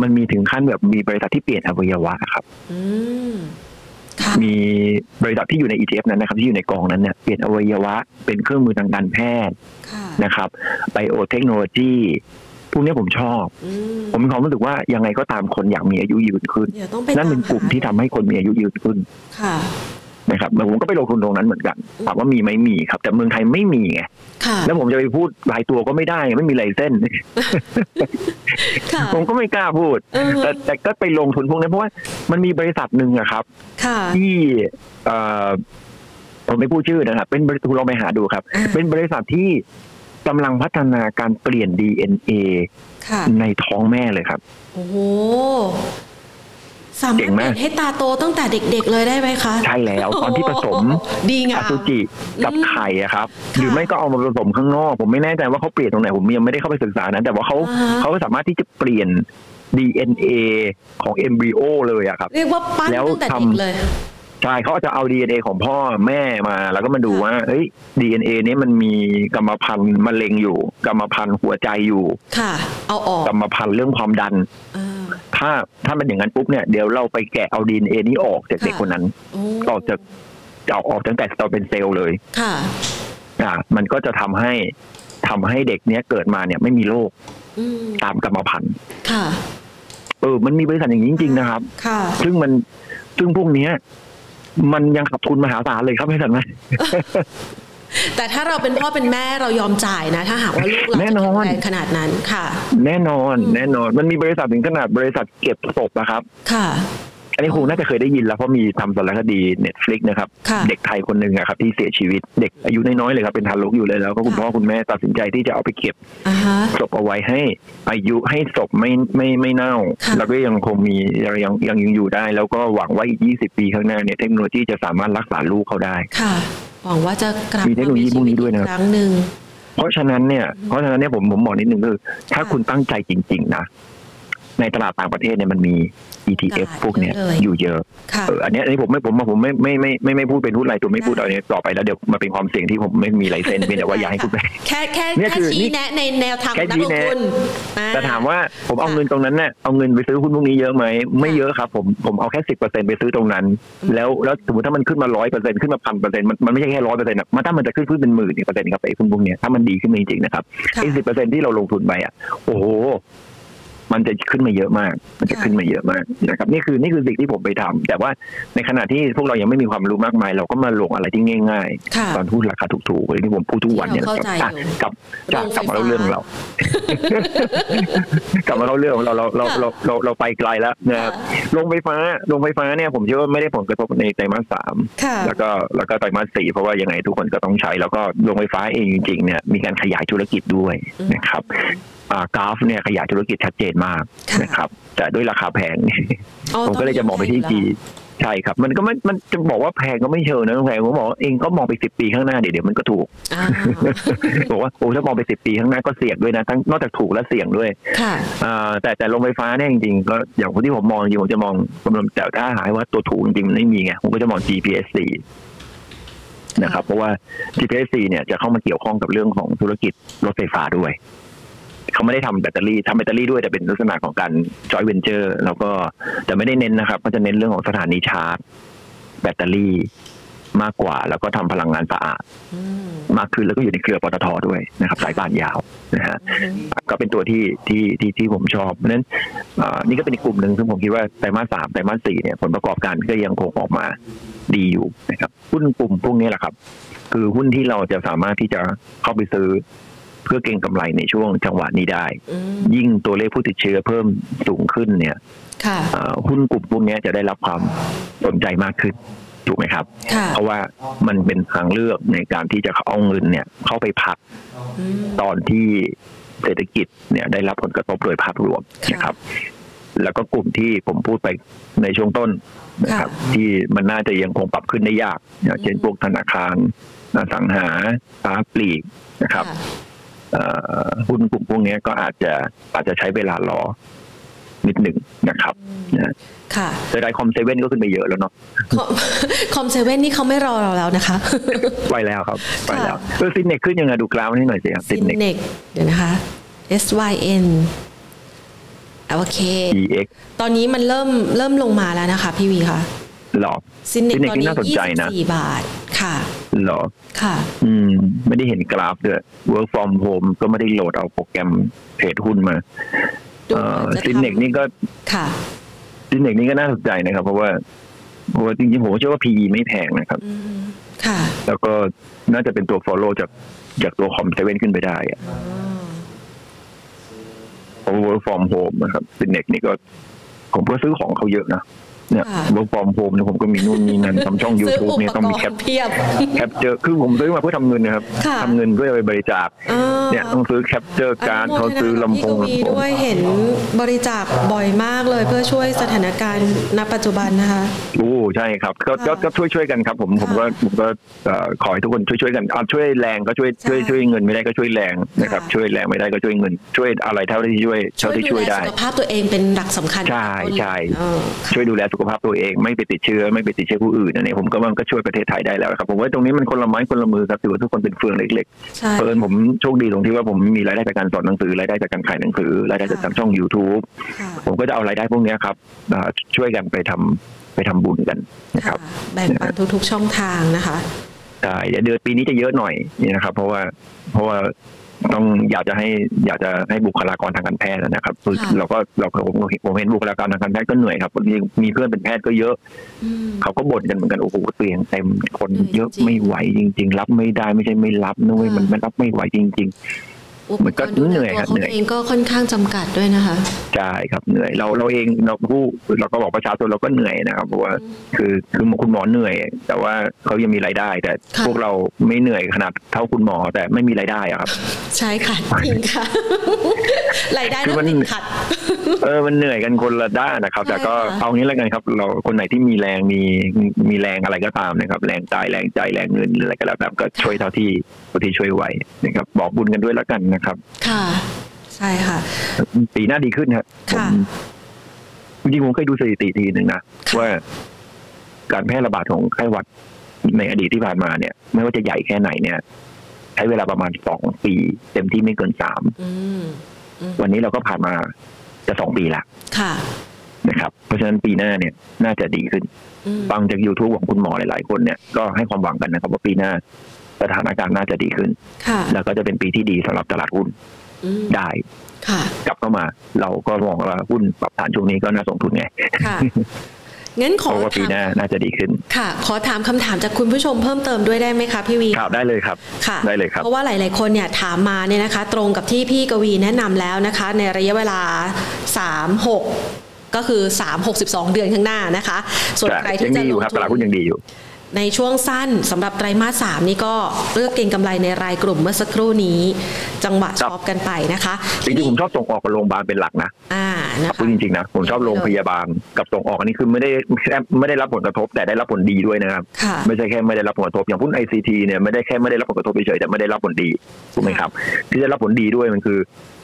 มันมีถึงขั้นแบบมีบริษัทที่เปลี่ยนอวัยวะครับมีบริษัทที่อยู่ใน ETF นั้นนะครับ ที่อยู่ในกองนั้นเนี่ยเปลี่ยนอวัยวะเป็นเครื่องมือทางการแพทย์นะครับไบโอเทคโนโลยีพวกนี้ผมชอบ ผมมีความรู้สึกว่ายังไงก็ตามคนอยากมีอายุยืนขึ้น นั่นเป็นกลุ่มที่ทำให้คนมีอายุยืนขึ้น นะครับผมก็ไปลงทุนตรงนั้นเหมือนกันถามว่ามีไหมมีครับ แต่เมืองไทยไม่มีไงแล้วผมจะไปพูดรายตัวก็ไม่ได้ไม่มีไรเส้นผมก็ไม่กล้าพูด แต่แต่ก็ไปลงทุนพวกนี้เพราะว่ามันมีบริษัทหนึ่งอะครับที่ผมไม่พูดชื่อนะครับ เป็นบริษัทเราไปหาดูครับ เป็นบริษัทที่กำลังพัฒนาการเปลี่ยน DNA ในท้องแม่เลยครับ โอ้โห สามารถเปลี่ยนให้ตาโตตั้งแต่เด็ก ๆ เลยได้ไหมคะ ใช่แล้ว ตอนที่ผสมดีงามอสุจิกับไข่อะครับ หรือไม่ก็เอามาผสมข้างนอก ผมไม่แน่ใจว่าเขาเปลี่ยนตรงไหนผมยังไม่ได้เข้าไปศึกษานะ แต่ว่าเขาเขาสามารถที่จะเปลี่ยน DNA ของเอมบริโอเลยอะครับ เรียกว่าปั้นตั้งแต่เด็กเลยใช่เขาจะเอา DNA ของพ่อแม่มา แล้วก็มาดูว่าเฮ้ย DNA นี้มันมีกรรมพันธุ์มะเร็งอยู่ กรรมพันธุ์หัวใจอยู่ ค่ะ เอาออก กรรมพันธุ์เรื่องความดัน ถ้าถ้ามันอย่างนั้นปุ๊บเนี่ยเดี๋ยวเราไปแกะเอาดีเอ็นเอนี้ออกจากเด็กคนนั้นออกจากเอาออกตั้งแต่ตอนเป็นเซลล์เลยค่ะอ่ามันก็จะทำให้ทำให้เด็กเนี้ยเกิดมาเนี่ยไม่มีโรคตามกรรมพันธุ์ค่ะ เออ มันมีบริษัทอย่างนี้จริงๆนะครับ ค่ะ ซึ่งมันซึ่งพวกเนี้ย มันยังขาดทุนมหาศาลเลยครับไม่ทันไหม แต่ถ้าเราเป็นพ่อเป็นแม่เรายอมจ่ายนะ ถ้าหากว่าลูกเราแน่นอนขนาดนั้นค่ะ แน่นอนแน่นอน มันมีบริษัทถึงขนาดบริษัทเก็บศพนะครับ ค่ะอันนี้คงน่าจะเคยได้ยินแล้วเพราะมีทำสารคดี Netflix นะครับ เด็กไทยคนหนึ่งครับที่เสียชีวิตเด็กอายุน้อยๆเลยครับเป็นทารกอยู่เลยแล้วก็คุณพ่อคุณแม่ตัดสินใจที่จะเอาไปเก็บศพเอาไว้ให้ อายุให้ศพไม่ไม่ไม่เน่า แล้วก็ยังคงมียังยังยังอยู่ได้ แล้วก็หวังว่าอีกยี่สิบปีข้างหน้าเนี่ยเทคโนโลยีจะสามารถรักษาลูกเขาได้ค่ะห วังว่าจะกลับมีเทคโนโลยีพวกนี้ด้วยนะครั้งหนึ่งเพราะฉะนั้นเนี่ยเพราะฉะนั้นเนี่ยผมผมบอกนิดนึงคือถ้าคุณตั้งใจจริง ๆ นะ ในตลาดต่างประเทศเนี่ยมันมี ETF พวกเนี้ยอยู่เยอะเอออันนี้อันนี้ผมไม่ผมผมไม่ไม่ไม่ไม่ไม่พูดเป็นพูดอะไรตัวไม่พูดอะไรต่อไปแล้วเดี๋ยวมาเป็นความเสี่ยงที่ผมไม่มี license เป็นแต่ว่าอยากให้คุณไปแค่แค่แค่ชี้แนะในแนวทางนักลงทุนแต่ถามว่าผมเอาเงินตรงนั้นเนี่ยเอาเงินไปซื้อหุ้นพวกนี้เยอะไหมไม่เยอะครับ ผมผมเอาแค่สิบเปอร์เซ็นต์ไปซื้อตรงนั้น แล้วแล้วสมมติถ้ามันขึ้นมาร้อยเปอร์เซ็นต์ขึ้นมาพันเปอร์เซ็นต์มันมันไม่ใช่แค่ร้อยเปอร์เซ็นต์มันถ้ามันจะขึ้นขึ้นเป็นหมื่นเปอร์เซ็นต์ครับไอ้หุ้นพวกนี้ถ้ามันดีขึ้นจริงๆนะครับไอ้สิบเปอร์เซ็นต์ที่เราลงทุนไปอะโอ้โห มันจะขึ้นมาเยอะมาก มันจะขึ้นมาเยอะมากนะครับ นี่คือนี่คือสิ่งที่ผมไปทำแต่ว่าในขณะที่พวกเรายังไม่มีความรู้มากมาย เราก็มาลงอะไรที่ง่าย ๆ ตอนพูดราคาถูกๆเลยที่ผมพูดทุกวันเนี่ยกับกับกลับมาเล่าเรื่องเรา กลับมาเล่าเรื่องเราเราเราเราเราเราไปไกลแล้วนะครับลงไฟฟ้าลงไฟฟ้าเนี่ยผมเชื่อว่าไม่ได้ผลกระทบในไตรมาสสามแล้วก็แล้วก็ไตรมาสสี่เพราะว่ายังไงทุกคนก็ต้องใช้ แล้วก็ลงไฟฟ้าเองจริงๆเนี่ยมีการขยายธุรกิจด้วยนะครับ กราฟเนี่ยขยายธุรกิจชัดเจนมากนะครับ แต่ด้วยราคาแพงผมก็เลยจะมองไปที่จีใช่ครับ มันก็ไม่มันจะบอกว่าแพงก็ไม่เชิงนะแพงผมบอกเองก็มองไปสิบปีข้างหน้าเดี๋ยวเดี๋ยวมันก็ถูกบอกว่าโอ้ถ้ามองไปสิบปีข้างหน้าก็เสี่ยงด้วยนะทั้งนอกจากถูกและเสี่ยงด้วยแต่แต่ลงไฟฟ้าเนี่ยจริงๆก็อย่างคนที่ผมมองจริงผมจะมองแต่ถ้าหายว่าตัวถูกจริงๆมันไม่มีไงผมก็จะมอง GPSC นะครับ เพราะว่า GPSC เนี่ยจะเข้ามาเกี่ยวข้องกับเรื่องของธุรกิจรถไฟฟ้าด้วย เขาไม่ได้ทำแบตเตอรี่ทำแบตเตอรี่ด้วยแต่เป็นลักษณะของการจอยเวนเจอร์ แล้วก็แต่ไม่ได้เน้นนะครับก็จะเน้นเรื่องของสถานีชาร์จ แบตเตอรี่มากกว่า แล้วก็ทำพลังงานสะอาดมากขึ้นแล้วก็อยู่ในเครือปตทด้วยนะครับสายป่านยาวนะฮะก็เป็นตัวที่ที่ที่ที่ผมชอบเพราะนั้นนี่ก็เป็นอีกกลุ่มหนึ่งซึ่งผมคิดว่าไตรมาสสามไตรมาสสี่เนี่ยผลประกอบการก็ยังคงออกมาดีอยู่นะครับหุ้นกลุ่มพวกนี้แหละครับ คือหุ้นที่เราจะสามารถที่จะเข้าไปซื้อ เพื่อเก็งกำไรในช่วงจังหวะนี้ได้ ยิ่งตัวเลขผู้ติดเชื้อเพิ่มสูงขึ้นเนี่ยหุ้นกลุ่มพวกนี้จะได้รับความสนใจมากขึ้นถูกไหมครับ เพราะว่ามันเป็นทางเลือกในการที่จะเอาเงินเนี่ย เข้าไปพักตอนที่เศรษฐกิจเนี่ยได้รับผลกระทบโดยภาพรวมนะครับ แล้วก็กลุ่มที่ผมพูดไปในช่วงต้นนะครับที่มันน่าจะยังคงปรับขึ้นได้ยากเช่นพวกธนาคารอสังหาค้าปลีกนะครับ หุ้นกลุ่มพวกนี้ก็อาจจะอาจจะใช้เวลารอนิดหนึ่งนะครับนะค่ะแต่ได้ Com7ก็ขึ้นไปเยอะแล้วเนาะ Com7นี่เขาไม่รอเราแล้วนะคะไปแล้วครับไปแล้วเออ Synnex ขึ้นยังไงดูกราฟนี่หน่อยสิครับซินเน็กเดี๋ยวนะคะ S Y N โอเค EX ตอนนี้มันเริ่มเริ่มลงมาแล้วนะคะ พี่วีค่ะ หรอซินเน็กตอนนี้ยี่สิบสี่บาท ค่ะหรอ ค่ะ อืม ไม่ได้เห็นกราฟด้วย work from home ก็ไม่ได้โหลดเอาโปรแกรมเทรดหุ้นมาซินเน็กนี่ก็ ค่ะซินเน็กนี่ก็น่าสนใจนะครับ เพราะว่าเพราะว่าจริงๆผมเชื่อว่า PE ไม่แพงนะครับ ค่ะ แล้วก็น่าจะเป็นตัว follow จากจากตัว Com7ขึ้นไปได้อะเพราะ work from home นะครับ Synnex นี่ก็ ผมก็ซื้อของเขาเยอะนะ เนี่ย work from home เนี่ยผมก็มีนู่นนี่นั่นทำช่องยูทูบเนี่ยต้องมีแคปเพียบ capture คือผมซื้อมาเพื่อทำเงินนะครับทำเงินเพื่อไปบริจาคเนี่ยต้องซื้อ capture card เขาซื้อลำโพงด้วยเห็นบริจาคบ่อยมากเลยเพื่อช่วยสถานการณ์ณปัจจุบันนะคะโอ้ใช่ครับก็ก็ช่วยช่วยกันครับ ผมผมก็ผมก็ขอให้ทุกคนช่วยช่วยกันช่วยแรงก็ช่วยช่วยช่วยเงินไม่ได้ก็ช่วยแรงนะครับช่วยแรงไม่ได้ก็ช่วยเงิน ช่วยอะไรเท่าที่ช่วยเท่าที่ช่วยได้สุขภาพตัวเองเป็นหลักสำคัญใช่ใช่ช่วยดูแลสุขภาพตัวเอง ไม่ไปติดเชื้อไม่ไปติดเชื้อผู้อื่นอันนี้ผมก็ว่าก็ช่วยประเทศไทยได้แล้วครับผมว่าตรงนี้มันคนละไม้คนละมือครับถือว่าทุกคนเป็นเฟืองเล็กๆเพราะผมโชคดีตรงที่ว่าผมมีรายได้จากการสอนหนังสือรายได้จากการขายหนังสือรายได้จากทำช่อง youtube ผมก็จะเอารายได้พวกนี้ครับช่วยกันไปทำไปทำบุญกันนะครับแบ่งปันทุกๆช่องทางนะคะใช่เดือนปีนี้จะเยอะหน่อยนี่นะครับ เพราะว่าเพราะว่า ต้องอยากจะให้อยากจะให้บุคลากรทางการแพทย์นะครับเราก็เราผมผมเห็นบุคลากรทางการแพทย์ก็เหนื่อยครับมีมีเพื่อนเป็นแพทย์ก็เยอะ เขาก็บ่นกันเหมือนกันโอ้โหเตียงเต็มคนเยอะไม่ไหวจริง ๆ รับไม่ได้ไม่ใช่ไม่รับนุ้ยมันมันรับไม่ไหวจริง ๆ มันก็เหนื่อยครับเหนื่อยเองก็ค่อนข้างจำกัดด้วยนะคะใช่ครับเหนื่อยเราเราเองเราผู้เราก็บอกประชาชนเราก็เหนื่อยนะครับเพราะว่าคือคือคุณหมอเหนื่อย แต่ว่าเขายังมีรายได้ แต่พวกเราไม่เหนื่อยขนาดเท่าคุณหมอแต่ไม่มีรายได้อะครับ ใช่ค่ะจริงค่ะรายได้ต้องติดขัดเออมันเหนื่อยกันคนละด้านนะครับ แต่ก็เอางี้แล้วกันครับ เราคนไหนที่มีแรงมีมีแรงอะไรก็ตามนะครับ แรงใจแรงใจแรงเงินอะไรก็แล้วแต่ก็ช่วยเท่าที่เท่าที่ช่วยไหวนะครับบอกบุญกันด้วยแล้วกันนะครับ ค่ะ ใช่ค่ะ ปีหน้าดีขึ้นครับจริงๆผมเคยดูสถิติทีหนึ่งนะว่าการแพร่ระบาดของไข้หวัดในอดีตที่ผ่านมาเนี่ย ไม่ว่าจะใหญ่แค่ไหนเนี่ย ใช้เวลาประมาณสองปี เต็มที่ไม่เกินสามวันนี้เราก็ผ่านมาจะสองปีละค่ะนะครับเพราะฉะนั้นปีหน้าเนี่ยน่าจะดีขึ้น ฟังจาก youtube ของคุณหมอหลาย ๆ คนเนี่ยก็ให้ความหวังกันนะครับ ว่าปีหน้า สถานการณ์น่าจะดีขึ้น แล้วก็จะเป็นปีที่ดีสำหรับตลาดหุ้นได้กลับเข้ามา เราก็มองว่าหุ้นปรับฐานช่วงนี้ก็น่าสงทุนไงงั้นขอว่าปีหน้าน่าจะดีขึ้น ค่ะ ขอถามคำถามจากคุณผู้ชมเพิ่มเติมด้วยได้ไหมคะพี่วีครับได้เลยครับ ค่ะ ได้เลยครับ เพราะว่าหลาย ๆ คนเนี่ยถามมาเนี่ยนะคะ ตรงกับที่พี่กวีแนะนำแล้วนะคะ ในระยะเวลาสามหกก็คือสามหกสิบสองเดือนข้างหน้านะคะ ส่วนใครที่จะลงทุนตลาดหุ้นยังดีอยู่ ในช่วงสั้นสำหรับไตรมาสสามนี่ก็เลือกเก็งกำไรในรายกลุ่มเมื่อสักครู่นี้ จังหวะชอบกันไปนะคะจริงๆผมชอบส่งออกกับโรงพยาบาลเป็นหลักนะอ่านะคะจริงๆนะผมชอบโรงพยาบาลกับส่งออกอันนี้คือไม่ได้ไม่ได้รับผลกระทบแต่ได้รับผลดีด้วยนะครับ ไม่ใช่แค่ไม่ได้รับผลกระทบอย่างพุ่นไอซีทีเนี่ยไม่ได้แค่ไม่ได้รับผลกระทบเฉยแต่ไม่ได้รับผลดีถูกไหมครับที่ได้รับผลดีด้วยมันคือ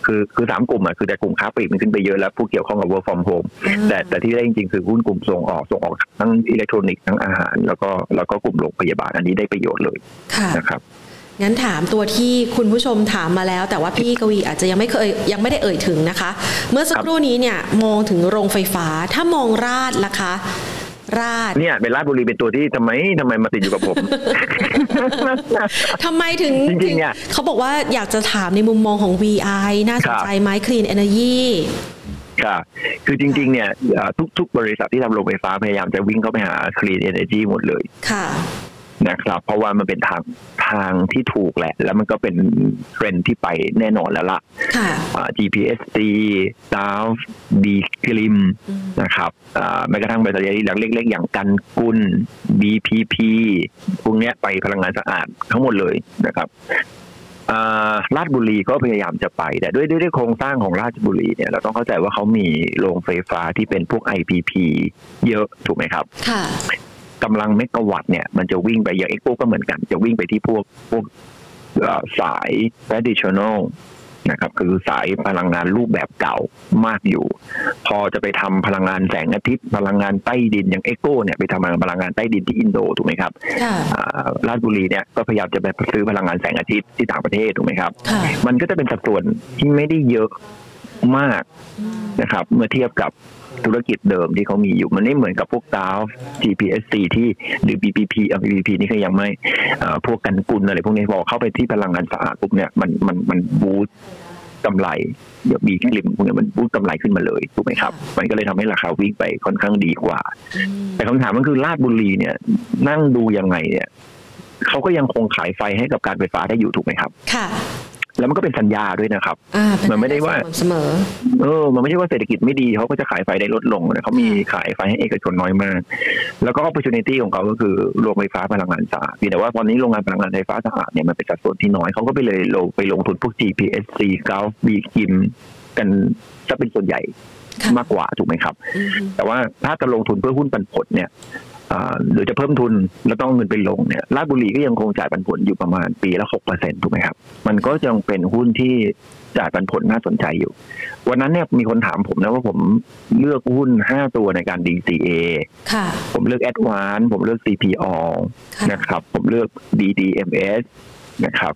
คือคือสามกลุ่มอะคือแต่กลุ่มค้าปลีกมันขึ้นไปเยอะแล้วผู้เกี่ยวข้องกับ work from home แต่แต่ที่ได้จริงๆ คือหุ้นกลุ่มส่งออกส่งออกทั้งอิเล็กทรอนิกส์ทั้งอาหาร แล้วก็แล้วก็กลุ่มโรงพยาบาลอันนี้ได้ประโยชน์เลยนะครับงั้นถามตัวที่คุณผู้ชมถามมาแล้ว แต่ว่าพี่กวีอาจจะยังไม่เคยยังไม่ได้เอ่ยถึงนะคะ เมื่อสักครู่นี้เนี่ยมองถึงโรงไฟฟ้าถ้ามองราดล่ะคะ ราดเนี่ยเป็นราดบุรีเป็นตัวที่ทำไมทำไมมาติดอยู่กับผมทำไมถึงจริงๆเนี่ยเขาบอกว่าอยากจะถามในมุมมองของ VI น่าสนใจไหม Clean Energy ค่ะคือจริงๆ เนี่ยทุกๆ บริษัทที่ทำโรงไฟฟ้าพยายามจะวิ่งเข้าไปหา Clean Energy หมดเลย ค่ะ นะครับ เพราะว่ามันเป็นทางทางที่ถูกแหละ แล้วมันก็เป็นเทรนที่ไปแน่นอนแล้วล่ะ GPSC s o u t B กริมนะครับแม้กระทั่งบริษัทใหญ่เล็ก ๆ อย่างกันกุล BPP พวกนี้ไปพลังงานสะอาดทั้งหมดเลยนะครับราชบุรีก็พยายามจะไป แต่ด้วยด้วยโครงสร้างของราชบุรีเนี่ยเราต้องเข้าใจว่าเขามีโรงไฟฟ้าที่เป็นพวก IPP เยอะถูกไหมครับ ค่ะ กำลังเมกะวัตต์เนี่ยมันจะวิ่งไปอย่างเอ็กโก็เหมือนกัน จะวิ่งไปที่พวกพวกสาย traditional นะครับคือสายพลังงานรูปแบบเก่ามากอยู่ พอจะไปทำพลังงานแสงอาทิตย์ พลังงานใต้ดินอย่างเอโก้เนี่ยไปทำพลังงานใต้ดินที่อินโดถูกไหมครับราชบุรีเนี่ยก็พยายามจะไปซื้อพลังงานแสงอาทิตย์ที่ต่างประเทศถูกไหมครับ มันก็จะเป็นสัดส่วนที่ไม่ได้เยอะมากนะครับ เมื่อเทียบกับ ธุรกิจเดิมที่เขามีอยู่ มันไม่เหมือนกับพวกดาว GPSC ที่หรือ BPP อะ BPP นี่ก็ยังไม่พวกกันกุลอะไรพวกนี้พอเข้าไปที่พลังงานสะอาดปุ๊บเนี่ยมันมันมันบูสต์กำไรเดี๋ยวมีคลิมพวกนี้มันบูสต์กำไรขึ้นมาเลยถูกไหมครับ มันก็เลยทำให้ราคาวิ่งไปค่อนข้างดีกว่า แต่คำถามมันคือลาดบุรีเนี่ย นั่งดูยังไงเนี่ยเขาก็ยังคงขายไฟให้กับการไฟฟ้าได้อยู่ถูกไหมครับ ค่ะ แล้วมันก็เป็นสัญญาด้วยนะครับ มันไม่ได้ว่าเสมอ เออ มันไม่ใช่ว่าเศรษฐกิจไม่ดีเขาก็จะขายไฟได้ลดลงนะเขามีขายไฟให้เอกชนน้อยมาก แล้วก็ opportunity ของเขาก็คือโรงไฟฟ้าพลังงานสะอาดแต่ว่าตอนนี้โรงงานพลังงานไฟฟ้าสะอาดเนี่ยมันเป็นสัดส่วนที่น้อยเขาก็ไปเลยลงไปลงทุนพวก GPSC กาฟบีกิมกันจะเป็นส่วนใหญ่มากกว่าถูกไหมครับ แต่ว่าถ้าจะลงทุนเพื่อหุ้นปันผลเนี่ย หรือจะเพิ่มทุนแล้วต้องเงินไปลงเนี่ยราชบุรีก็ยังคงจ่ายปันผลอยู่ประมาณปีละหกเปอร์เซ็นถูกไหมครับ มันก็ยังเป็นหุ้นที่จ่ายปันผลน่าสนใจอยู่ วันนั้นเนี่ยมีคนถามผมนะว่าผมเลือกหุ้นห้าตัวในการ DCA ผมเลือก a d v a n c e ผมเลือก CPO นะครับ ผมเลือก DDMS นะครับ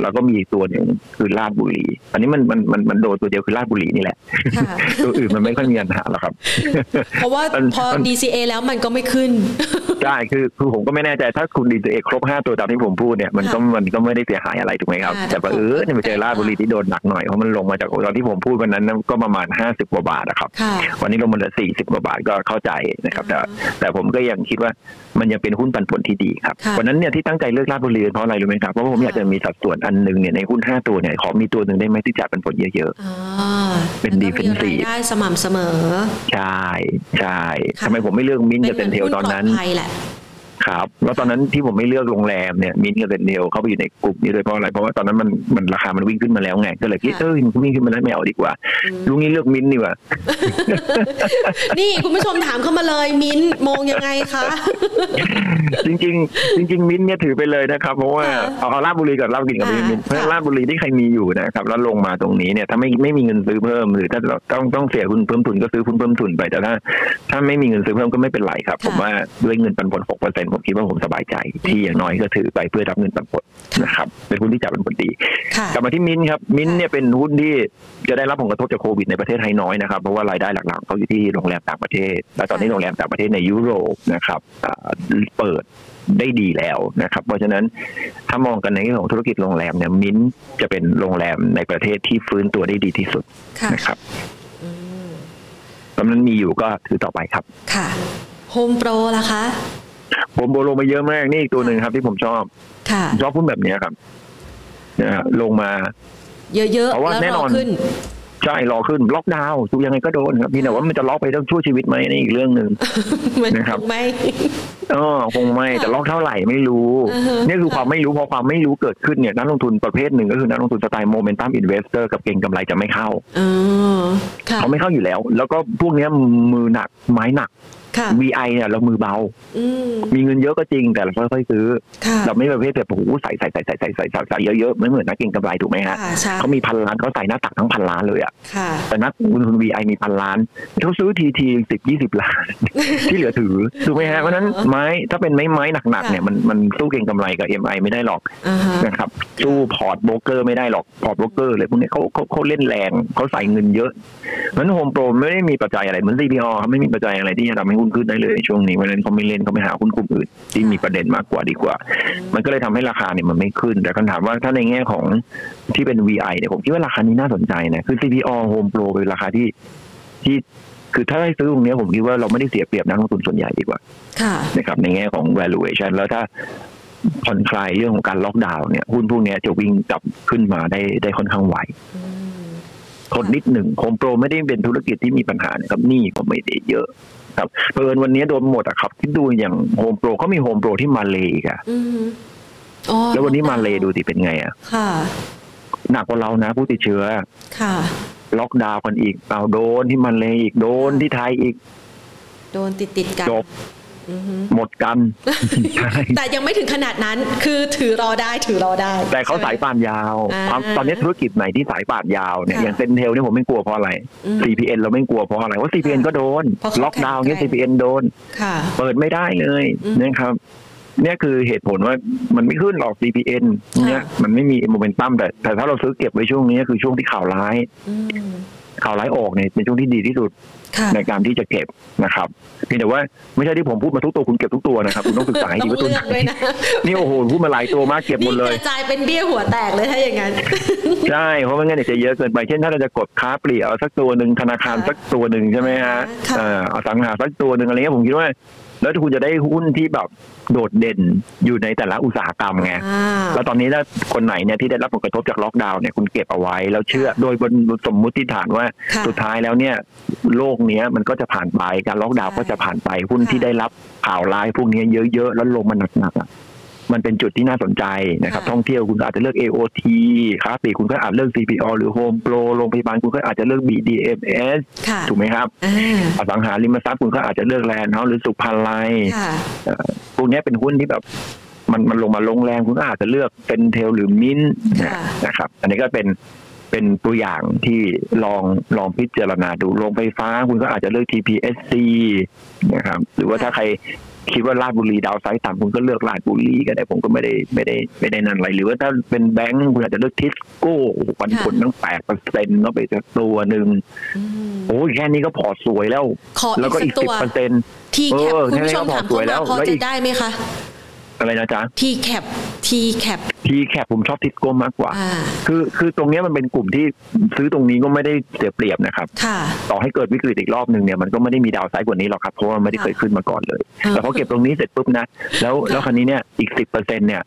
แล้วก็มีอีกตัวหนึ่งคือลาดบุรี อันนี้มันมันมันมันโดนตัวเดียวคือลาดบุรีนี่แหละ ตัวอื่นมันไม่ค่อยมีปัญหาหรอกครับ เพราะว่าพอ DCA แล้วมันก็ไม่ขึ้น ใช่คือคือผมก็ไม่แน่ใจถ้าคุณ DCA ครบห้าตัวตามที่ผมพูดเนี่ยมันก็มันก็ไม่ได้เสียหายอะไรถูกไหมครับ แต่เออเนี่ยไปเจอลาดบุรีที่โดนหนักหน่อยเพราะมันลงมาจากตอนที่ผมพูดวันนั้นก็ประมาณห้าสิบกว่าบาทนะครับ วันนี้ลงมาเหลือสี่สิบกว่าบาทก็เข้าใจนะครับ แต่แต่ผมก็ยังคิดว่ามันยังเป็นหุ้นปันผลที่ดีครับวันนั้นเนี่ยที่ตั้งใจเลือกราชบุรีเพราะอะไรรู้ไหมครับเพราะว่าผมอยากจะมีสัดส่วนอันหนึ่งเนี่ยในหุ้นห้าตัวเนี่ยขอมีตัวหนึ่งได้ไหมที่จ่ายปันผลเยอะๆเป็น defensive ได้สม่ำเสมอ ใช่ใช่ทำไมผมไม่เลือกมินกับ CENTEL ตอนนั้น ครับ แล้วตอนนั้นที่ผมไม่เลือกโรงแรมเนี่ยมินกับ CENTEL เข้าไปอยู่ในกลุ่มนี้ด้วยเพราะอะไร เพราะว่าตอนนั้นมันมันราคามันวิ่งขึ้นมาแล้วไง ก็เลยคิดเออมันวิ่งขึ้นมาแล้วไม่เอาดีกว่าลุงนี้เลือกมินดีกว่า นี่คุณผู้ชมถามเข้ามาเลยมินมองยังไงคะ จริงจริงจริงๆมินเนี่ยถือไปเลยนะครับ เพราะว่าเอาเอาลาบุรีกับลาบกินกับมินเพราะลาบุรีที่ใครมีอยู่นะครับ แล้วลงมาตรงนี้เนี่ยถ้าไม่ไม่มีเงินซื้อเพิ่ม หรือถ้าต้องต้องเสียคุณเพิ่มทุนก็ซื้อคุณเพิ่มทุนไปแต่ถ้าถ้าไม่มีเงินซื้อเพิ่มก็ไม่เป็นไรครับ ผมว่าด้วยเงินปันผลหกเปอร์เซ็นต์ผมคิดว่าผมสบายใจ ที่อย่างน้อยก็ถือไปเพื่อรับเงินปันผลนะครับเป็นหุ้นที่จับเป็นผลดีกลับมาที่มินครับมินเนี่ยเป็นหุ้นที่จะได้รับผลกระทบจากโควิดในประเทศไทยน้อยนะครับเพราะว่ารายได้หลักๆเขาอยู่ที่โรงแรมต่างประเทศ และตอนนี้โรงแรมต่างประเทศในยุโรปนะครับเปิดได้ดีแล้วนะครับ เพราะฉะนั้นถ้ามองกันในเรื่องของธุรกิจโรงแรมเนี่ยมิ้นจะเป็นโรงแรมในประเทศที่ฟื้นตัวได้ดีที่สุดนะครับตอนนั้นมีอยู่ก็ถือต่อไปครับ ค่ะโฮมโปรล่ะคะ โฮมโปรลงมาเยอะมากนี่อีกตัวหนึ่งครับ ที่ผมชอบค่ะชอบหุ้นแบบนี้ครับนะลงมา เยอะๆเพราะว่าแน่นอนขึ้นใช่รอขึ้นล็อกดาวน์ดูยังไงก็โดนครับพี่แต่ว่ามันจะล็อกไปต้องช่วยชีวิตไหมนี่อีกเรื่องหนึ่งนะครับไม่เออคงไม่แต่ล็อกเท่าไหร่ไม่รู้นี่คือความไม่รู้พอความไม่รู้เกิดขึ้นเนี่ยนักลงทุนประเภทหนึ่งก็คือนักลงทุนสไตล์ momentum investor กับเก็งกำไรจะไม่เข้าเขาไม่เข้าอยู่แล้ว แล้วก็พวกนี้มือหนักไม้หนัก VI เนี่ยเรามือเบา มีเงินเยอะก็จริงแต่เราค่อยๆซื้อ เราไม่ประเภทแบบโอ้โหใส่ใส่ใส่ใส่ใส่ใส่ใส่เยอะๆไม่เหมือนนักเก็งกำไรถูกไหมฮะเขามีพันล้านเขาใส่หน้าตักทั้งพันล้านเลยอะแต่นักลงทุน VI มีพันล้านเขาซื้อทีทีสิบยี่สิบล้าน ที่เหลือถือถูกไหมฮะเพราะนั้นไม้ถ้าเป็นไม้ไม้หนักๆเนี่ยมันมันสู้เก็งกำไรกับ MI ไม่ได้หรอกนะครับสู้พอร์ตโบรกเกอร์ไม่ได้หรอกพอร์ตโบรกเกอร์เลยพวกนี้เขาเขาเขาเล่นแรงเขาใส่เงินเยอะเพราะนั้นโฮมโปรไม่ได้มีปัจจัยอะไรเหมือน CPO เขาไม่มีปัจจัยอะไรที่จะทำให้หุ้นขึ้นได้เลยช่วงนี้เพราะนั้นเขาไม่เล่นเขาไปหาหุ้นกลุ่มอื่นที่มีประเด็นมากกว่าดีกว่า มันก็เลยทำให้ราคาเนี่ยมันไม่ขึ้น แต่คำถามว่าถ้าในแง่ของที่เป็น VI เนี่ยผมคิดว่าราคานี้น่าสนใจนะคือ CPO Home Pro เป็นราคาที่ที่คือถ้าได้ซื้อตรงนี้ผมคิดว่าเราไม่ได้เสียเปรียบนักลงทุนส่วนใหญ่ดีกว่านะครับในแง่ของ valuation แล้วถ้าผ่อนคลายเรื่องของการล็อกดาวน์เนี่ยหุ้นพวกนี้จะวิ่งกลับขึ้นมาได้ได้ค่อนข้างไวทนนิดหนึ่งโฮมโปรไม่ได้เป็นธุรกิจที่มีปัญหานะครับนี่ผมไม่ได้เยอะ ครับเพิ่นวันนี้โดนหมดอะครับที่ดูอย่างโฮมโปรเขามีโฮมโปรที่มาเลยค่ะแล้ววันนี้มาเลยดูสิเป็นไงอะค่ะหนักกว่าเรานะ ผู้ติดเชื้อ ค่ะ ล็อกดาวน์กันอีกเอาโดนที่มาเลยอีกโดนที่ไทยอีก โดนติดติดกันจบ หมดกัน แต่ยังไม่ถึงขนาดนั้นคือถือรอได้ถือรอได้ แต่เขาสายป่านยาวตอนนี้ธุรกิจไหนที่สายป่านยาวเนี่ยอย่างเซนเทลเนี่ยผมไม่กลัวเพราะอะไร CPN เราไม่กลัวเพราะอะไรว่า CPN ก็โดน ล็อกดาวน์เนี่ย CPN โดนเปิดไม่ได้เลยนะครับเนี่ยคือเหตุผลว่ามันไม่ขึ้นหรอก CPN เนี่ยมันไม่มีโมเมนตัมแต่แต่ถ้าเราซื้อเก็บไว้ช่วงนี้คือช่วงที่ข่าวร้ายข่าวร้ายออกเนี่ยเป็นช่วงที่ดีที่สุด ในการที่จะเก็บนะครับเพียงแต่ว่าไม่ใช่ที่ผมพูดมาทุกตัวคุณเก็บทุกตัวนะครับคุณต้องศึกษาให้ดีว่าตัวไหนนี่โอ้โหพูดมาหลายตัวมากเก็บหมดเลยกระจายเป็นเบี้ยหัวแตกเลยถ้าอย่างนั้นใช่เพราะไม่งั้นจะเยอะเกินไปเช่นถ้าเราจะกดค้าปลีกเอาสักตัวหนึ่งธนาคารสักตัวหนึ่งใช่ไหมฮะเอาสังหาสักตัวหนึ่งอะไรเงี้ยผมคิดว่า แล้วคุณจะได้หุ้นที่แบบโดดเด่นอยู่ในแต่ละอุตสาหกรรมไงแล้วตอนนี้ถ้าคนไหนเนี่ยที่ได้รับผลกระทบจากล็อกดาวน์เนี่ยคุณเก็บเอาไว้ แล้วเชื่อโดยบนสมมุติฐานว่าสุดท้ายแล้วเนี่ยโลกเนี้ยมันก็จะผ่านไปการล็อกดาวน์ก็จะผ่านไปหุ้นที่ได้รับข่าวร้ายพวกนี้เยอะๆแล้วลงมันหนักๆ มันเป็นจุดที่น่าสนใจนะครับ ท่องเที่ยวคุณอาจจะเลือก AOT ค้าปลีกคุณก็อาจเลือก CPO หรือ Home Pro โรงพยาบาลคุณก็อาจจะเลือก BDMs ถูกไหมครับอสังหาริมทรัพย์คุณก็อาจจะเลือกแลนด์เฮาหรือสุพันไลพวกนี้เป็นหุ้นที่แบบมันมันลงมาลงแรงคุณก็อาจจะเลือกเป็นเทลหรือมินนะครับ อันนี้ก็เป็นเป็นตัวอย่างที่ลองลองพิจารณาดูโรงไฟฟ้า คุณก็อาจจะเลือก TPSC นะครับ หรือว่าถ้าใคร คิดว่าลาดบุรีดาวไซต์ต่ำคุณก็เลือกลาดบุรีก็ได้ผมก็ไม่ได้ไม่ได้ไม่ได้นั่นอะไรหรือว่าถ้าเป็นแบงก์คุณอาจจะเลือกทิสโก้ปันผลตั้งแปดเปอร์เซ็นต์ก็ไปตัวหนึ่งโอ้ยแค่นี้ก็พอสวยแล้ว แล้วก็อีกสิบเปอร์เซ็นต์ทีแคปคุณผู้ชมถามเข้ามาพอจะได้ไหมคะ อะไรนะจ๊ะ TCAP TCAP TCAP ผมชอบทิสโก้มากกว่า คือคือตรงนี้มันเป็นกลุ่มที่ซื้อตรงนี้ก็ไม่ได้เสียเปรียบนะครับ ต่อให้เกิดวิกฤตอีกรอบหนึ่งเนี่ยมันก็ไม่ได้มี downside กว่านี้หรอกครับ เพราะว่าไม่ได้เคยขึ้นมาก่อนเลย แต่พอเก็บตรงนี้เสร็จปุ๊บนะ แล้วแล้วคราวนี้เนี่ยอีกสิบเปอร์เซ็นต์เนี่ย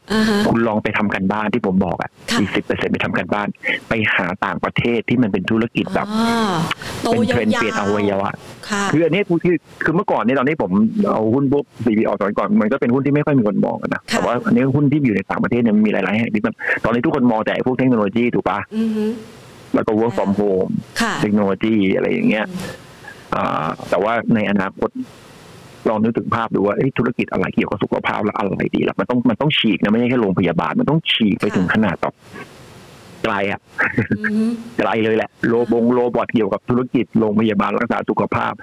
คุณลองไปทำการบ้านที่ผมบอกอะอีกสิบเปอร์เซ็นต์ไปทำการบ้าน ไปหาต่างประเทศที่มันเป็นธุรกิจแบบเป็นเทรนด์เปลี่ยนอวัยวะคืออันนี้คือคือเมื่อก่อนเนี่ยตอนนี้ผมเอาหุ้นพวก CPO ตอนก่อนมันก็เป็นหุ้นที่ไม่ค่อยมีคนมองนะแต่ว่าอันนี้หุ้นที่อยู่ในต่างประเทศเนี่ยมีหลายๆแห่งที่มันตอนนี้ทุกคนมองแต่พวกเทคโนโลยีถูกปะแล้วก็ work from home เทคโนโลยีอะไรอย่างเงี้ยแต่ว่าในอนาคตลองนึกถึงภาพดูว่าธุรกิจอะไรเกี่ยวกับสุขภาพแล้วอะไรดีล่ะมันต้องมันต้องฉีกนะไม่ใช่แค่โรงพยาบาลมันต้องฉีกไปถึงขนาดแบบ ไกลอะไกลเลยแหละ โลบงโลบอทเกี่ยวกับธุรกิจโรงพยาบาลรักษาสุขภาพ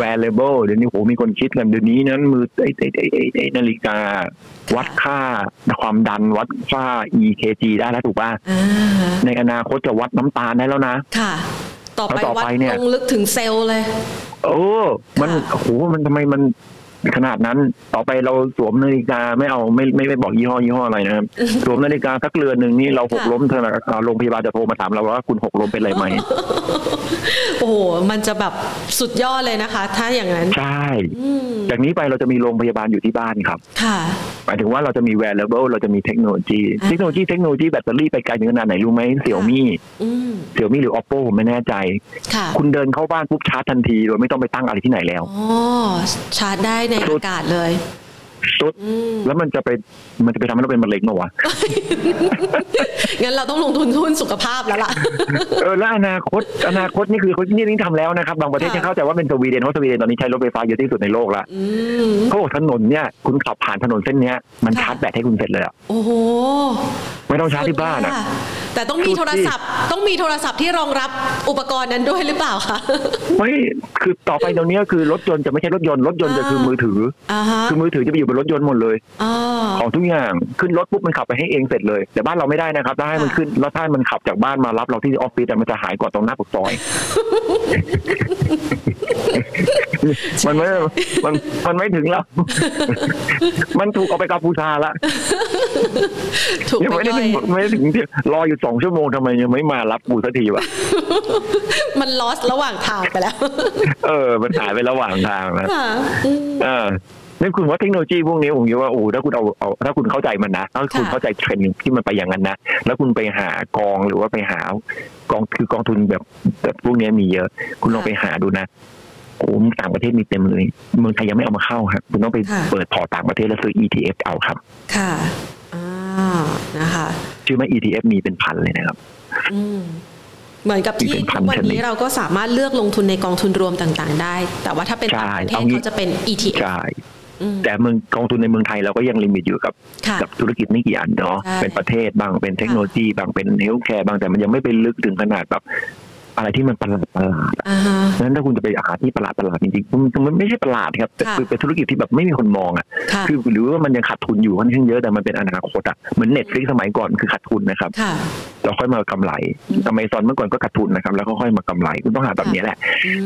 wearable เดี๋ยวนี้โหมีคนคิดกันเดี๋ยวนี้นั้นมือไอ้ไอ้ไอ้ไอ้นาฬิกา วัดค่าความดันวัดค่า EKG ได้แล้วถูกป่ะในอนาคตจะวัดน้ำตาลได้แล้วนะค่ะต่อไปวัดลงลึกถึงเซลล์เลยโอ้มันโหมันทำไมมัน ขนาดนั้นต่อไปเราสวมนาฬิกาไม่เอาไม่ไม่ไม่บอกยี่ห้อยี่ห้ออะไรนะครับสวมนาฬิกาสักเรือนหนึ่งนี่เราหกล้มเธอโรงพยาบาลจะโทรมาถามเราว่าคุณหกล้มเป็นอะไรไหมโอ้โหมันจะแบบสุดยอดเลยนะคะ ถ้าอย่างนั้น ใช่จากนี้ไปเราจะมีโรงพยาบาลอยู่ที่บ้านครับ ค่ะหมายถึงว่าเราจะมี wearable เราจะมีเทคโนโลยีเทคโนโลยีเทคโนโลยีแบตเตอรี่ไปไกลถึงขนาดไหนรู้ไหมเสี่ยวมี่เสี่ยวมี่หรือ oppo ผมไม่แน่ใจ คุณเดินเข้าบ้านปุ๊บชาร์จทันทีโดยไม่ต้องไปตั้งอะไรที่ไหนแล้วอ๋อชาร์จได้ในอากาศเลย สุด แล้วมันจะไปมันจะไปทำให้เราเป็นมะเร็งเหรอวะ งั้นเราต้องลงทุนทุนสุขภาพแล้วล่ะ เออแล้วอนาคตอนาคตนี่คือเขานี่นี่ทำแล้วนะครับ บางประเทศที่เข้าใจว่าเป็นสวีเดนเพราะสวีเดนตอนนี้ใช้รถไฟฟ้าเยอะที่สุดในโลกละเขาบอกถนนเนี่ยคุณขับผ่านถนนเส้นเนี้ยมันชาร์จแบตให้คุณเสร็จเลยอะโอ้โหไม่ต้องชาร์จที่บ้านอะแต่ต้องมีโทรศัพท์ ต้องมีโทรศัพท์ที่รองรับอุปกรณ์นั้นด้วยหรือเปล่าคะ ไม่คือต่อไปตรงนี้คือรถยนต์จะไม่ใช่รถยนต์รถยนต์จะคือมือถือคือมือถือจะไปอยู่บนรถยนต์หมดเลยของทุกอย่างขึ้นรถปุ๊บมันขับไปให้เองเสร็จเลย แต่บ้านเราไม่ได้นะครับถ้าให้มันขึ้นแล้วถ้ามันขับจากบ้านมารับเราที่ออฟฟิศมันจะหายก่อนตรงหน้าปากซอยมันไม่ มัน มันไม่ถึงแล้ว มันถูกเอาไปกัมพูชาละถูกไม่ได้ไม่ถึงที่รออยู่สองชั่วโมงทำไมยังไม่มารับกูสักทีวะ มันลอสระหว่างทางไปแล้ว เออ มันหายไประหว่างทางนะอ่า นี่คุณว่าเทคโนโลยีพวกนี้ผมคิดว่าโอ้ถ้าคุณเอาเอาถ้าคุณเข้าใจมันนะถ้าคุณเข้าใจเทรนด์ที่มันไปอย่างนั้นนะแล้วคุณไปหากองหรือว่าไปหากองคือกองทุนแบบแบบพวกนี้มีเยอะ คุณลองไปหาดูนะโอ้ต่างประเทศมีเต็มเลยเมืองไทยยังไม่เอามาเข้าครับคุณต้องไปเปิดพอต่างประเทศแล้วซื้อ ETF เอาครับ ค่ะอ่านะคะชื่อว่า ETF มีเป็นพันเลยนะครับเหมือนกับที่วันนี้เราก็สามารถเลือกลงทุนในกองทุนรวมต่าง ๆ ได้ แต่ว่าถ้าเป็นต่างประเทศเขาจะเป็น ETF ใช่ แต่เมืองกองทุนในเมืองไทยเราก็ยัง limit อยู่กับกับธุรกิจไม่กี่อันเนาะเป็นประเทศบ้างเป็นเทคโนโลยีบ้างเป็น healthcare บ้างแต่มันยังไม่ไปลึกถึงขนาดแบบ อะไรที่มันประหลาดประหลาดนั้นถ้าคุณจะไปหาที่ประหลาดประหลาดจริงๆมันไม่ใช่ประหลาดครับคือเป็นธุรกิจที่แบบไม่มีคนมองอะคือหรือว่ามันยังขาดทุนอยู่ค่อนข้างเยอะแต่มันเป็นอนาคตอะเหมือน Netflix สมัยก่อนคือขาดทุนนะครับเราค่อยมากำไรอเมซอนเมื่อก่อนก็ขาดทุนนะครับ แล้วก็ค่อยมากำไรคุณต้องหาแบบนี้แหละ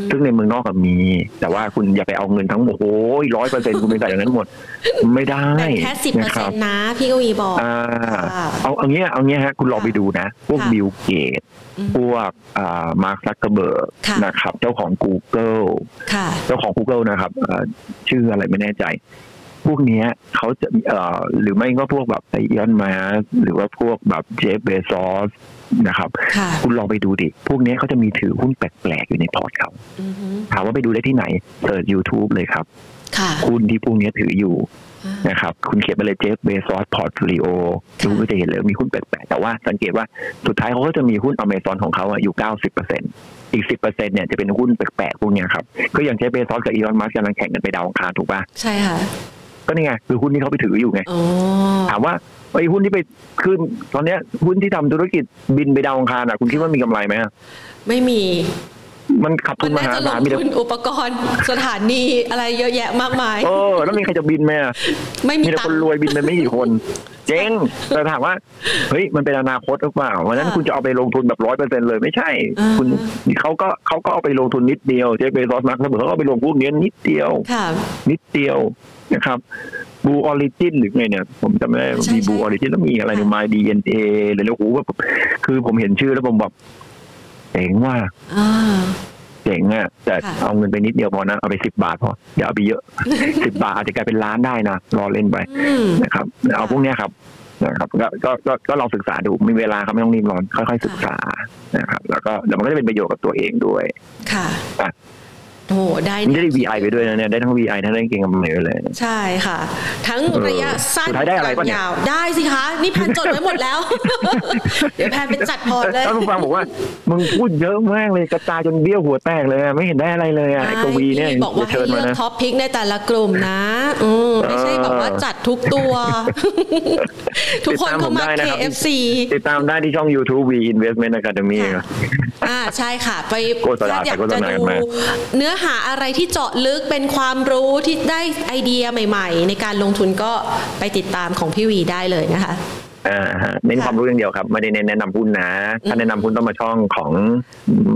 ซึ่งในเมืองนอกก็มี แต่ว่าคุณอย่าไปเอาเงินทั้งหมดโอ้ยร้อยเปอร์เซ็นต์คุณไปใส่อย่างนั้นหมด ไม่ได้แค่สิบเปอร์เซ็นต์นะพี่กวีบอกเอาเอาเงี้ยเอาเงี้ยฮะคุณลองไปดูนะ พวกบิลเกตพวกมาร์คซักเกอร์เบิร์กนะครับ เจ้าของ Google เจ้าของ Google นะครับชื่ออะไรไม่แน่ใจ พวกนี้เขาจะเอ่อหรือไม่ก็พวกแบบอีลอนมัสก์หรือว่าพวกแบบเจฟเบซอสนะครับ คุณลองไปดูดิ พวกนี้เขาจะมีถือหุ้นแปลกๆ อยู่ในพอร์ตเขาถามว่าไปดูได้ที่ไหน search YouTube เลยครับ หุ้นที่พวกนี้ถืออยู่นะครับคุณเขียนไปเลยเจฟเบซอส portfolio ดูก็จะเห็นเลยมีหุ้นแปลกๆแต่ว่าสังเกตว่าสุดท้ายเขาก็จะมีหุ้นอเมซอนของเขาอยู่เก้าสิบเปอร์เซ็นต์อีกสิบเปอร์เซ็นเนี่ยจะเป็นหุ้นแปลกๆพวกนี้ครับก็อย่างเจฟเบซอสกับอีลอนมัสกำลังแข่งกันไปดาวอังคารถูกป่ะใช่ค่ะก็นี่ไงคือหุ้นที่เขาไปถืออยู่ไงถามว่าไอ้หุ้นที่ไปขึ้นตอนเนี้ยหุ้นที่ทำธุรกิจบินไปดาวอังคารอะคุณคิดว่ามีกำไรไหมไม่มี มันขับทุนมหาศาลมีแต่อุปกรณ์สถานีอะไรเยอะแยะมากมายเออแล้วมีใครจะบินไหมไม่มีแต่คนรวยบินไปไม่กี่คน เจ๊งแต่ถามว่าเฮ้ยมันเป็นอนาคตหรือเปล่าวันนั้นคุณจะเอาไปลงทุนแบบร้อยเปอร์เซ็นต์เลยไม่ใช่ คุณเขาก็เขาก็เอาไปลงทุนนิดเดียวเจฟเบซอสมาร์คเขาก็ไปลงพวกนี้นิดเดียวนิดเดียวนะครับ Blue Origin หรือไงเนี่ยผมจำไม่ได้มี Blue Origin แล้วมีอะไรในมาดีเอ็นเอหรือแล้วโอ้โหคือผมเห็นชื่อแล้วผมแบบ เจ๋งว่าเจ๋งอะแต่เอาเงินไปนิดเดียวพอนะเอาไปสิบบาทพออย่าเอาไปเยอะสิบบาทอาจจะกลายเป็นล้านได้นะรอเล่นไปนะครับเอาพวกนี้ครับนะครับก็ก็ก็ก็ลองศึกษาดูมีเวลาครับไม่ต้องรีบร้อนค่อยๆศึกษานะครับ แล้วก็เดี๋ยวมันก็จะเป็นประโยชน์กับตัวเองด้วย ค่ะ โอ้ได้ได้ VI ไปด้วยนะเนี่ยได้ทั้ง VI ทั้งได้เก็งกำไรเลย ใช่ค่ะ ทั้งระยะสั้นกลางยาว ได้สิคะ นี่แพนจดไว้หมดแล้ว เดี๋ยวแพนไปจัดพอร์ตเลยท่านผู้ฟังบอกว่ามึงพูดเยอะมากเลยกระจายจนเบี้ยวหัวแตกเลยไม่เห็นได้อะไรเลยอะไอ้กวีเนี่ยบอกว่าให้เลือก topพิกในแต่ละกลุ่มนะอืมไม่ใช่แบบว่าจัดทุกตัว ทุกคนเข้ามา KFC ติดตามได้ที่ช่อง YouTube V Investment Academy อ่าใช่ค่ะ ไปถ้าอยากจะดูเนื้อหาอะไรที่เจาะลึกเป็นความรู้ที่ได้ไอเดียใหม่ ๆ ในการลงทุนก็ไปติดตามของพี่วีได้เลยนะคะอ่าเน้นความรู้อย่างเดียวครับ ไม่ได้เน้นแนะนำหุ้นนะ ถ้าแนะนำหุ้นต้องมาช่องของ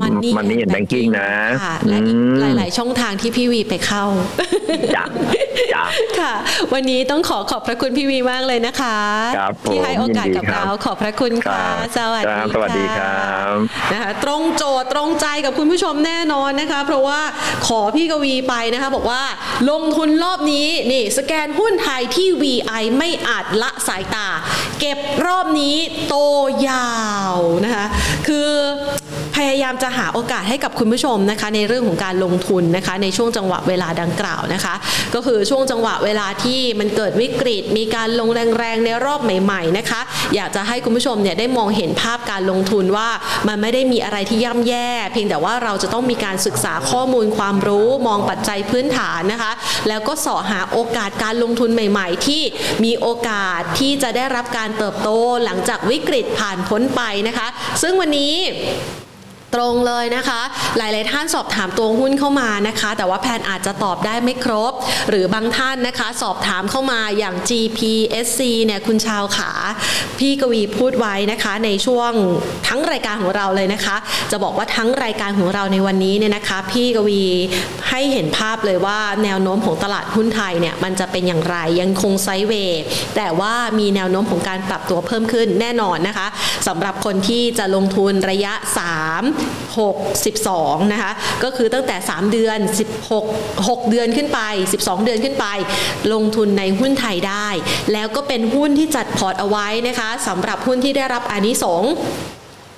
มันนี่แบงกิ้งนะและหลาย ๆ ช่องทางที่พี่วีไปเข้า จ้ะจ้ะค่ะ วันนี้ต้องขอขอบพระคุณพี่วีมากเลยนะคะที่ให้โอกาสกับเราขอบพระคุณค่ะ สวัสดีสวัสดีครับนะคะตรงโจทย์ตรงใจกับคุณผู้ชมแน่นอนนะคะ เพราะว่าขอพี่กวีไปนะคะ บอกว่าลงทุนรอบนี้นี่สแกนหุ้นไทยที่ VI ไม่อาจละสายตา เก็บรอบนี้โตยาวนะคะ คือ พยายามจะหาโอกาสให้กับคุณผู้ชมนะคะในเรื่องของการลงทุนนะคะในช่วงจังหวะเวลาดังกล่าวนะคะ ก็คือช่วงจังหวะเวลาที่มันเกิดวิกฤต มีการลงแรงๆในรอบใหม่ๆนะคะ อยากจะให้คุณผู้ชมเนี่ยได้มองเห็นภาพการลงทุนว่ามันไม่ได้มีอะไรที่ย่ำแย่ เพียงแต่ว่าเราจะต้องมีการศึกษาข้อมูลความรู้มองปัจจัยพื้นฐานนะคะ แล้วก็สอหาโอกาสการลงทุนใหม่ ๆ ที่มีโอกาสที่จะได้รับการเติบโตหลังจากวิกฤตผ่านพ้นไปนะคะ ซึ่งวันนี้ ตรงเลยนะคะ หลาย ๆ ท่านสอบถามตัวหุ้นเข้ามานะคะ แต่ว่าแพนอาจจะตอบได้ไม่ครบ หรือบางท่านนะคะ สอบถามเข้ามาอย่าง GPSC เนี่ยคุณชาวขา พี่กวีพูดไว้นะคะ ในช่วงทั้งรายการของเราเลยนะคะ จะบอกว่าทั้งรายการของเราในวันนี้เนี่ยนะคะ พี่กวีให้เห็นภาพเลยว่าแนวโน้มของตลาดหุ้นไทยเนี่ยมันจะเป็นอย่างไรยังคงไซด์เวย์แต่ว่ามีแนวโน้มของการปรับตัวเพิ่มขึ้นแน่นอนนะคะสำหรับคนที่จะลงทุนระยะ 3 6 12นะคะก็คือตั้งแต่ 3 เดือน 16 6 เดือนขึ้นไป 12 เดือนขึ้นไป ลงทุนในหุ้นไทยได้ แล้วก็เป็นหุ้นที่จัดพอร์ตเอาไว้นะคะสำหรับหุ้นที่ได้รับอานิสงส์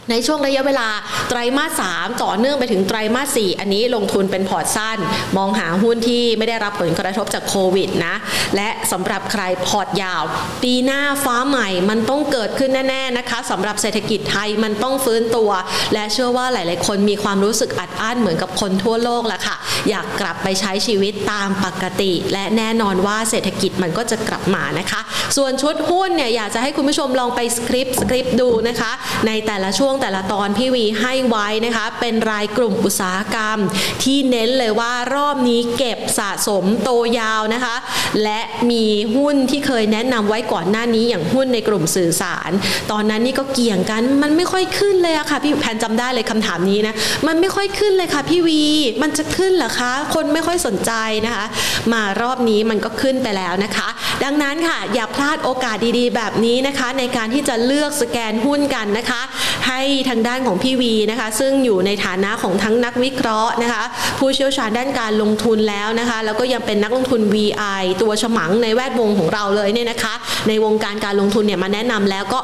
ในช่วงระยะเวลาไตรมาส 3 ต่อเนื่องไปถึงไตรมาส 4 อันนี้ลงทุนเป็นพอร์ตสั้น มองหาหุ้นที่ไม่ได้รับผลกระทบจากโควิดนะ และสำหรับใครพอร์ตยาว ปีหน้าฟ้าใหม่มันต้องเกิดขึ้นแน่ ๆ นะคะสำหรับเศรษฐกิจไทยมันต้องฟื้นตัว และเชื่อว่าหลาย ๆ คนมีความรู้สึกอัดอั้นเหมือนกับคนทั่วโลกแหละค่ะ อยากกลับไปใช้ชีวิตตามปกติ และแน่นอนว่าเศรษฐกิจมันก็จะกลับมานะคะ ส่วนชุดหุ้นเนี่ยอยากจะให้คุณผู้ชมลองไป screen screen ดูนะคะ ในแต่ละช่วงแต่ละตอนพี่วีให้ไว้นะคะเป็นรายกลุ่มอุตสาหกรรม ที่เน้นเลยว่ารอบนี้เก็บสะสมโตยาวนะคะ และมีหุ้นที่เคยแนะนำไว้ก่อนหน้านี้อย่างหุ้นในกลุ่มสื่อสาร ตอนนั้นนี่ก็เกี่ยงกันมันไม่ค่อยขึ้นเลยอะค่ะพี่แพนจำได้เลยคำถามนี้นะมันไม่ค่อยขึ้นเลยค่ะพี่วีมันจะขึ้นเหรอคะ คนไม่ค่อยสนใจนะคะ มารอบนี้มันก็ขึ้นไปแล้วนะคะ ดังนั้นค่ะอย่าพลาดโอกาสดีๆ แบบนี้นะคะ ในการที่จะเลือกสแกนหุ้นกันนะคะให้ทางด้านของพี่วีนะคะ ซึ่งอยู่ในฐานะของทั้งนักวิเคราะห์นะคะ ผู้เชี่ยวชาญด้านการลงทุนแล้วนะคะ แล้วก็ยังเป็นนักลงทุน VI ตัวฉมังในแวดวงของเราเลยเนี่ยนะคะ ในวงการการลงทุนเนี่ยมาแนะนำแล้วก็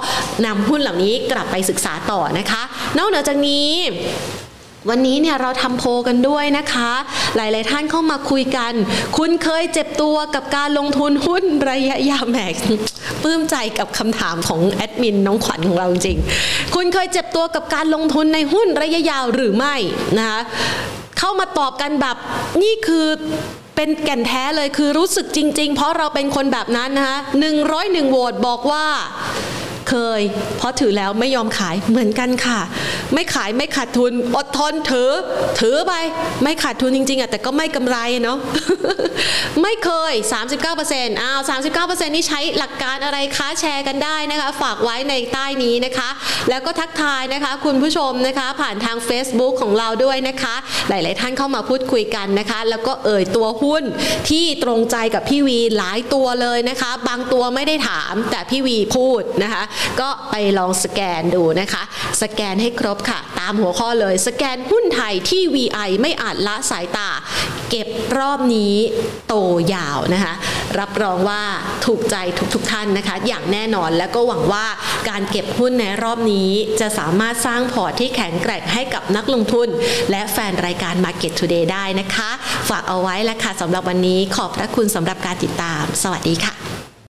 นำหุ้นเหล่านี้กลับไปศึกษาต่อนะคะ นอกเหนือจากนี้ วันนี้เนี่ยเราทำโพลกันด้วยนะคะ หลาย ๆ ท่านเข้ามาคุยกัน คุณเคยเจ็บตัวกับการลงทุนหุ้นระยะยาวแหมปลื้มใจกับคำถามของแอดมินน้องขวัญของเราจริง คุณเคยเจ็บตัวกับการลงทุนในหุ้นระยะยาวหรือไม่นะคะเข้ามาตอบกันแบบนี่คือเป็นแก่นแท้เลยคือรู้สึกจริง ๆ เพราะเราเป็นคนแบบนั้นนะคะ101โหวตบอกว่า เคย เพราะถือแล้วไม่ยอมขายเหมือนกันค่ะ ไม่ขายไม่ขาดทุน อดทนถือ ถือไป ไม่ขาดทุนจริงๆอะแต่ก็ไม่กำไรเนาะไม่เคย 39%อ้าว39%นี่ใช้หลักการอะไรคะแชร์กันได้นะคะ ฝากไว้ในใต้นี้นะคะ แล้วก็ทักทายนะคะ คุณผู้ชมนะคะ ผ่านทาง Facebook ของเราด้วยนะคะ หลาย ๆ ท่านเข้ามาพูดคุยกันนะคะ แล้วก็เอ่ยตัวหุ้นที่ตรงใจกับพี่วีหลายตัวเลยนะคะ บางตัวไม่ได้ถามแต่พี่วีพูดนะคะก็ไปลองสแกนดูนะคะ สแกนให้ครบค่ะ ตามหัวข้อเลย สแกนหุ้นไทยที่ VI ไม่อาจละสายตา เก็บรอบนี้โตยาวนะคะ รับรองว่าถูกใจทุกๆทท่านนะคะ อย่างแน่นอนแล้วก็หวังว่าการเก็บหุ้นในรอบนี้จะสามารถสร้างพอร์ตที่แข็งแกร่งให้กับนักลงทุน และแฟนรายการ Market Today ได้นะคะ ฝากเอาไว้แล้วค่ะสำหรับวันนี้ขอบพระคุณสำหรับการติดตาม สวัสดีค่ะ